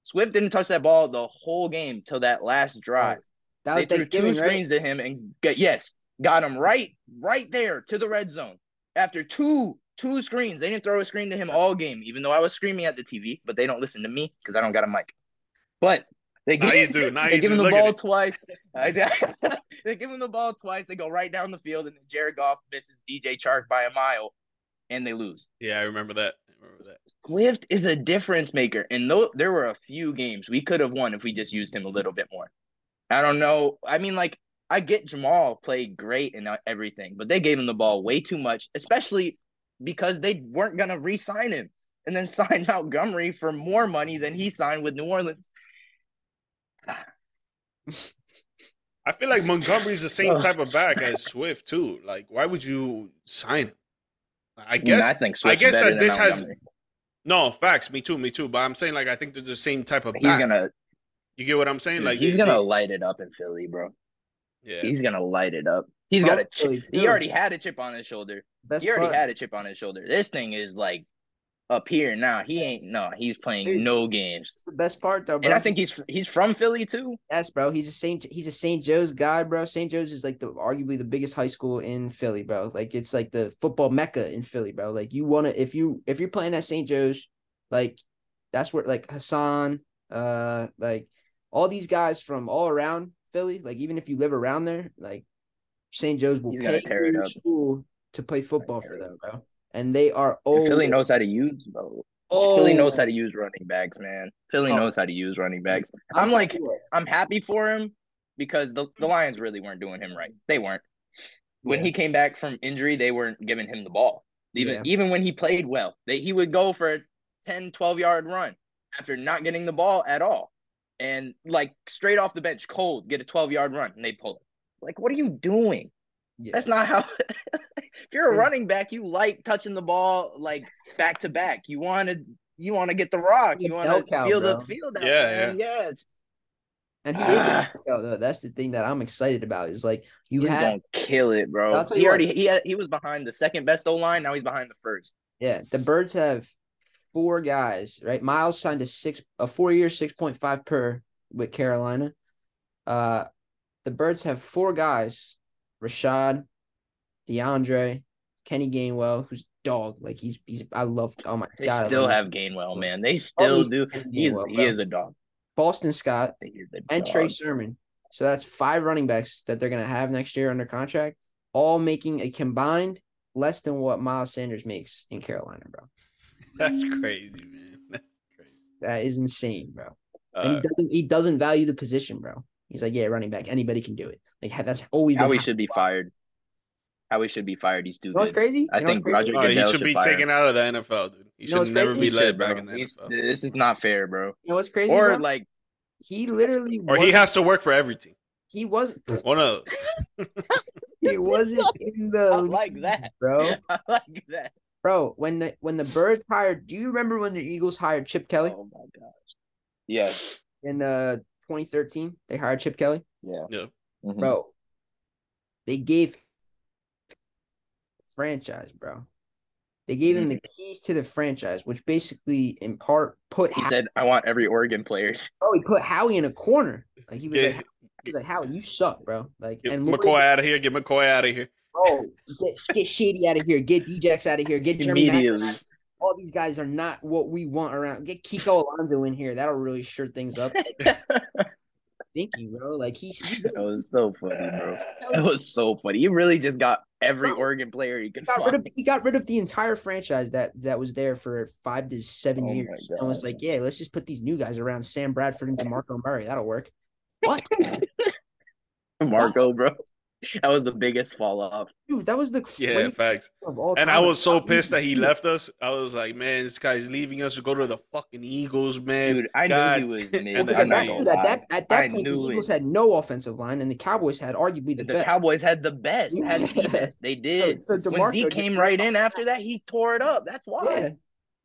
Swift didn't touch that ball the whole game till that last drive. That was they threw two right? screens to him and got yes, got him right, right there to the red zone. After two, two screens, they didn't throw a screen to him all game, even though I was screaming at the TV, but they don't listen to me because I don't got a mic. But they Now give, you do. Now they you give do. him the Look ball twice. They give him the ball twice. They go right down the field, and then Jared Goff misses DJ Chark by a mile, and they lose. Yeah, I remember that. remember that. Swift is a difference maker, and though there were a few games we could have won if we just used him a little bit more. I don't know. I mean, like I get Jamaal played great and everything, but they gave him the ball way too much, especially because they weren't gonna re-sign him and then sign Montgomery for more money than he signed with New Orleans. I feel like Montgomery's the same uh. type of back as Swift too. Like, why would you sign him? I guess I think I Swift's guess that this has no facts. Me too, me too. But I'm saying like I think they're the same type of He's back. gonna you get what I'm saying? Like he's they- gonna they- light it up in Philly, bro. yeah. He's gonna light it up. He's From got a chip. Philly, He already had a chip on his shoulder. Best He already part, had a chip on his shoulder. This thing is like up here now. He ain't no. He's playing Dude. no games. It's the best part though, bro. And I think he's he's from Philly too. Yes, bro. He's a Saint. He's a St. Joe's guy, bro. St. Joe's is like the arguably the biggest high school in Philly, bro. Like it's like the football mecca in Philly, bro. Like you want to if you if you're playing at St. Joe's, like that's where like Haason, uh, like all these guys from all around Philly. Like even if you live around there, like St. Joe's will He's pay your school to play football for them, bro. And they are old. Philly knows how to use, bro. Oh, Philly knows how to use running backs, man. Philly Oh. knows how to use running backs. I'm I'm like, I'm happy for him because the, the Lions really weren't doing him right. They weren't. When Yeah. he came back from injury, they weren't giving him the ball. Even Yeah. even when he played well, they, he would go for a 10, 12 yard run after not getting the ball at all. And like straight off the bench, cold, get a 12 yard run, and they pull it. Like, what are you doing? Yeah. That's not how. if you're a running back, you like touching the ball like back to back. You want to you want to get the rock. You want to feel bro. the field out. Yeah, man. yeah. just- And he Ah. is. though, that's the thing that I'm excited about. Is like you he's have gonna kill it, bro. I'll He you what. already he had, he was behind the second best O line. Now he's behind the first. Yeah, the Birds have four guys, right? Miles signed a six a four year six point five per with Carolina. Uh the Birds have four guys: Rashad, D'Andre, Kenny Gainwell, who's dog. Like he's he's I love oh my They god. I still have Gainwell, man. They still Always do. Kenny He is, he is a dog. Boston Scott He and Trey dog. Sermon. So that's five running backs that they're gonna have next year under contract, all making a combined less than what Miles Sanders makes in Carolina, bro. That's crazy, man. That's crazy. That is insane, bro. and he Uh, doesn't he doesn't value the position, bro. He's like, yeah, running back, anybody can do it. Like that's always How been he should be was. fired. How he should be fired. He's You know what's crazy? I You know think crazy? Roger oh, he Goodell should should be fire taken him. out of the NFL, dude. He You know should never crazy? be He led should, back bro. in the He's- NFL. This is not fair, bro. You know what's crazy? Or bro? like he literally Or he has to work for every team. he wasn't One of he wasn't in the I like that. bro. I like that. Bro, when the when the Birds hired, do you remember when the Eagles hired Chip Kelly Oh my gosh. Yes. in uh 2013? They hired Chip Kelly, Yeah. Yeah. Mhm. bro. They gave franchise, bro. They gave him the keys to the franchise, which basically in part put He Howie, said, "I want every Oregon player." Oh, he put Howie in a corner. Like he was get, like he was like, Howie, you suck, bro. Like get and McCoy out of here. Get McCoy out of here. Oh, get, get Shady out of here, get Djax out of here, get Jeremy Maclin Immediately. out of here. All these guys are not what we want around. Get Kiko Alonso in here. That'll really sure things up. Thank you, bro. Like he's he was so funny, bro. That was so funny. He really just got every Bro, Oregon player he could got rid find. of he got rid of the entire franchise that that was there for five to seven Oh years. And was like, yeah, let's just put these new guys around Sam Bradford and DeMarco Murray. That'll work. What? Marco, bro. That was the biggest fall off. Dude, that was the Yeah, facts. of all And I was so pissed that he left us. I was like, man, this guy's leaving us to go to the fucking Eagles, man. Dude, I God. knew he was And mid. then at that, dude, at that, at that I point, the Eagles it. had no offensive line, and the Cowboys had arguably the, The best. Cowboys had the best, had the best. They did. so when DeMarco Zeke just came right in after that, he tore it up. That's why. Yeah,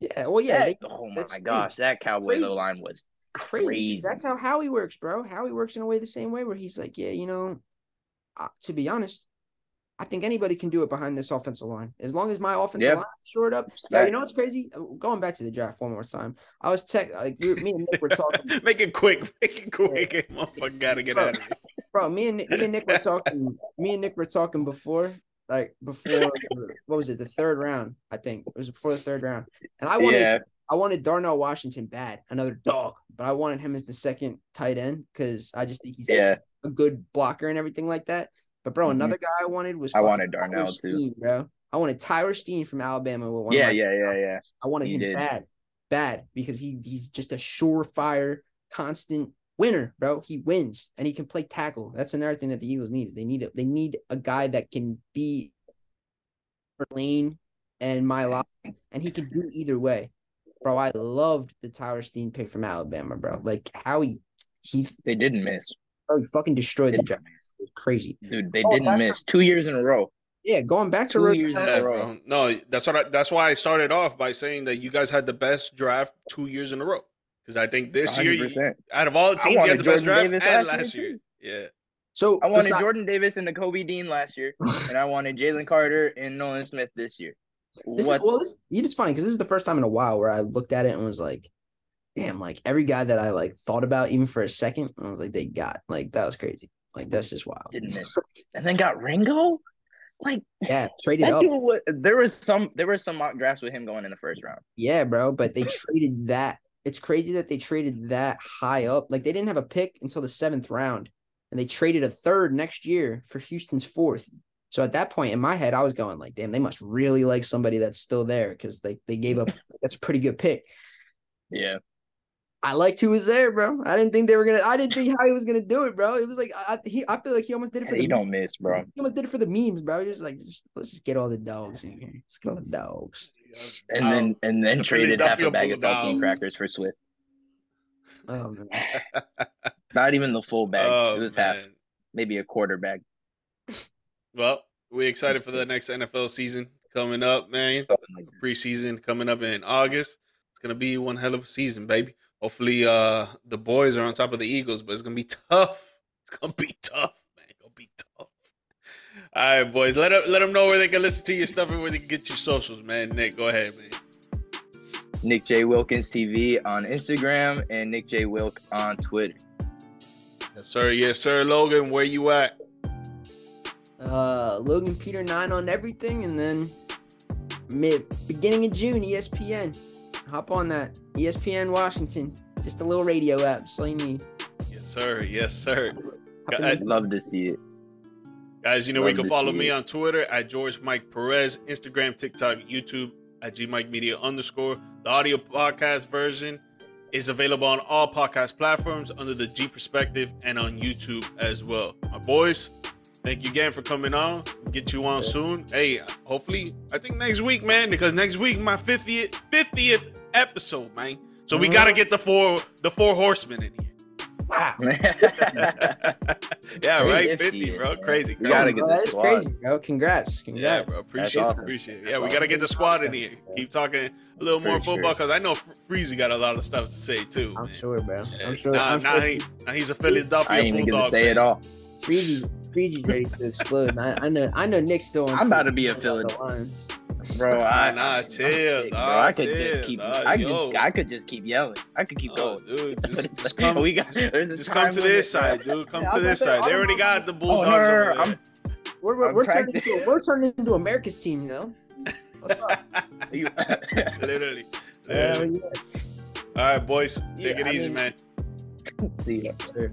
yeah. Well, yeah, That- they, oh my that's the gosh, that Cowboys Crazy. line was crazy. crazy. That's how Howie works, bro. Howie works in a way the same way where he's like, yeah, you know, uh, to be honest, I think anybody can do it behind this offensive line as long as my offensive Yeah. line is shored up. Yeah, you know what's crazy? Going back to the draft one more time, I was tech like we, me and Nick were talking, Make it quick. Make it quick. Motherfucker gotta get Bro. out of here. bro. Me and Nick, me and Nick were talking. Me and Nick were talking before, like before what was it? The third round, I think it was before the third round, and I wanted yeah, I wanted Darnell Washington bad, another dog, but I wanted him as the second tight end because I just think he's yeah. a good blocker and everything like that. But bro, Mhm. another guy I wanted was I wanted Darnell, Tyler too. Steen, bro. I wanted Tyler Steen from Alabama with one. Yeah, yeah, yeah, yeah. I wanted You him did. bad, bad because he he's just a surefire, constant winner, bro. He wins and he can play tackle. That's another thing that the Eagles need. They need a, they need a guy that can be lane and my line, and he can do either way, bro. I loved the Tyler Steen pick from Alabama, bro. Like how he he, They didn't miss. bro, he fucking destroyed the Didn't It was crazy. Dude, they Oh, didn't that's a- miss two years in a row. Yeah, going back to Two Rod- years in a row. No, that's what I, that's why I started off by saying that you guys had the best draft two years in a row. Because I think this year, you, out of all the teams, you wanted had the best draft Davis and last last year, year. Yeah. So I wanted besi- Jordan Davis and Nakobe Dean last year, and I wanted Jalen Carter and Nolan Smith this year. This what? is well, this it's funny because this is the first time in a while where I looked at it and was like, damn, like every guy that I like thought about even for a second, I was like, they got like that was crazy. Like that's just wild. Didn't miss. and then got Ringo. Like Yeah, traded up. was, there was some there were some mock drafts with him going in the first round. Yeah, bro. But they traded that. It's crazy that they traded that high up. Like they didn't have a pick until the seventh round, and they traded a third next year for Houston's fourth. So at that point in my head, I was going like, damn, they must really like somebody that's still there because they they gave up. That's a pretty good pick. Yeah. I liked who was there, bro. I didn't think they were gonna. I didn't think how he was gonna do it, bro. It was like I he. I feel like he almost did it for He the. don't miss, bro. He almost did it for the memes, bro. Just like just, let's just get all the dogs in here. Let's get all the dogs. And then and then the traded half a bag of saltine crackers for Swift. Oh man. Not even the full bag. Oh, it was half, maybe a quarter bag. Well, we excited Let's for see. the next NFL season coming up, man. Like. Preseason coming up in August. It's gonna be one hell of a season, baby. Hopefully, uh, the boys are on top of the Eagles, but it's gonna be tough. It's gonna be tough, man. It's gonna be tough. All right, boys. Let them, let them know where they can listen to your stuff and where they can get your socials, man. Nick, go ahead, man. Nick J Wilkins TV on Instagram and Nick J Wilk on Twitter. Yes, sir. Yes, sir. Logan, where you at? Uh, Logan Peter nine on everything, and then mid beginning of June, ESPN. Hop on that ESPN Washington. Just a little radio app. That's all you need. Yes, sir. Yes, sir. I'd Love to see it. Guys, you know, we Love can follow me it. on Twitter at George Mike Perez, Instagram, TikTok, YouTube at G Mike Media underscore. The audio podcast version is available on all podcast platforms under the G Perspective and on YouTube as well. My boys, thank you again for coming on. Get you on soon. Hey, hopefully, I think next week, man, because next week my 50th 50th episode, man. So we Mhm. gotta get the four the four horsemen in here. Wow. yeah, right. 50, 50, bro. man. Crazy. We gotta get Bro, the that's squad. crazy, bro. Congrats. Yeah, bro. Appreciate it. awesome. Appreciate it. That's Yeah, we got to get the squad in here. Keep talking a little more For sure. football because I know Freezy got a lot of stuff to say too. I'm man. sure, bro. Yeah. I'm sure. Nah, I'm nah, sure he, nah, he's a Philadelphia I ain't even Bulldog gonna say fan. it all. Freezy's, Freezy's ready to explode. I, I know. I know. Nick's still. on I'm about to be a about Philly- the lines. Bro, I, nah, I'm chill, sick, bro. I could chill, just keep. nah, I yo. just. I could just keep yelling. I could keep Oh, going. dude, just, just like, come, we got. There's just come to this side, dude. Come Yeah, to this say, side. They I already don't got the Oh, no, Bulldogs no, no, over there. I'm- We're we're, I'm we're turning into we're turning into America's team now. What's up? Literally. Hell literally. yeah. All right, boys. Take Yeah, it I easy, mean- man. See ya. Sir.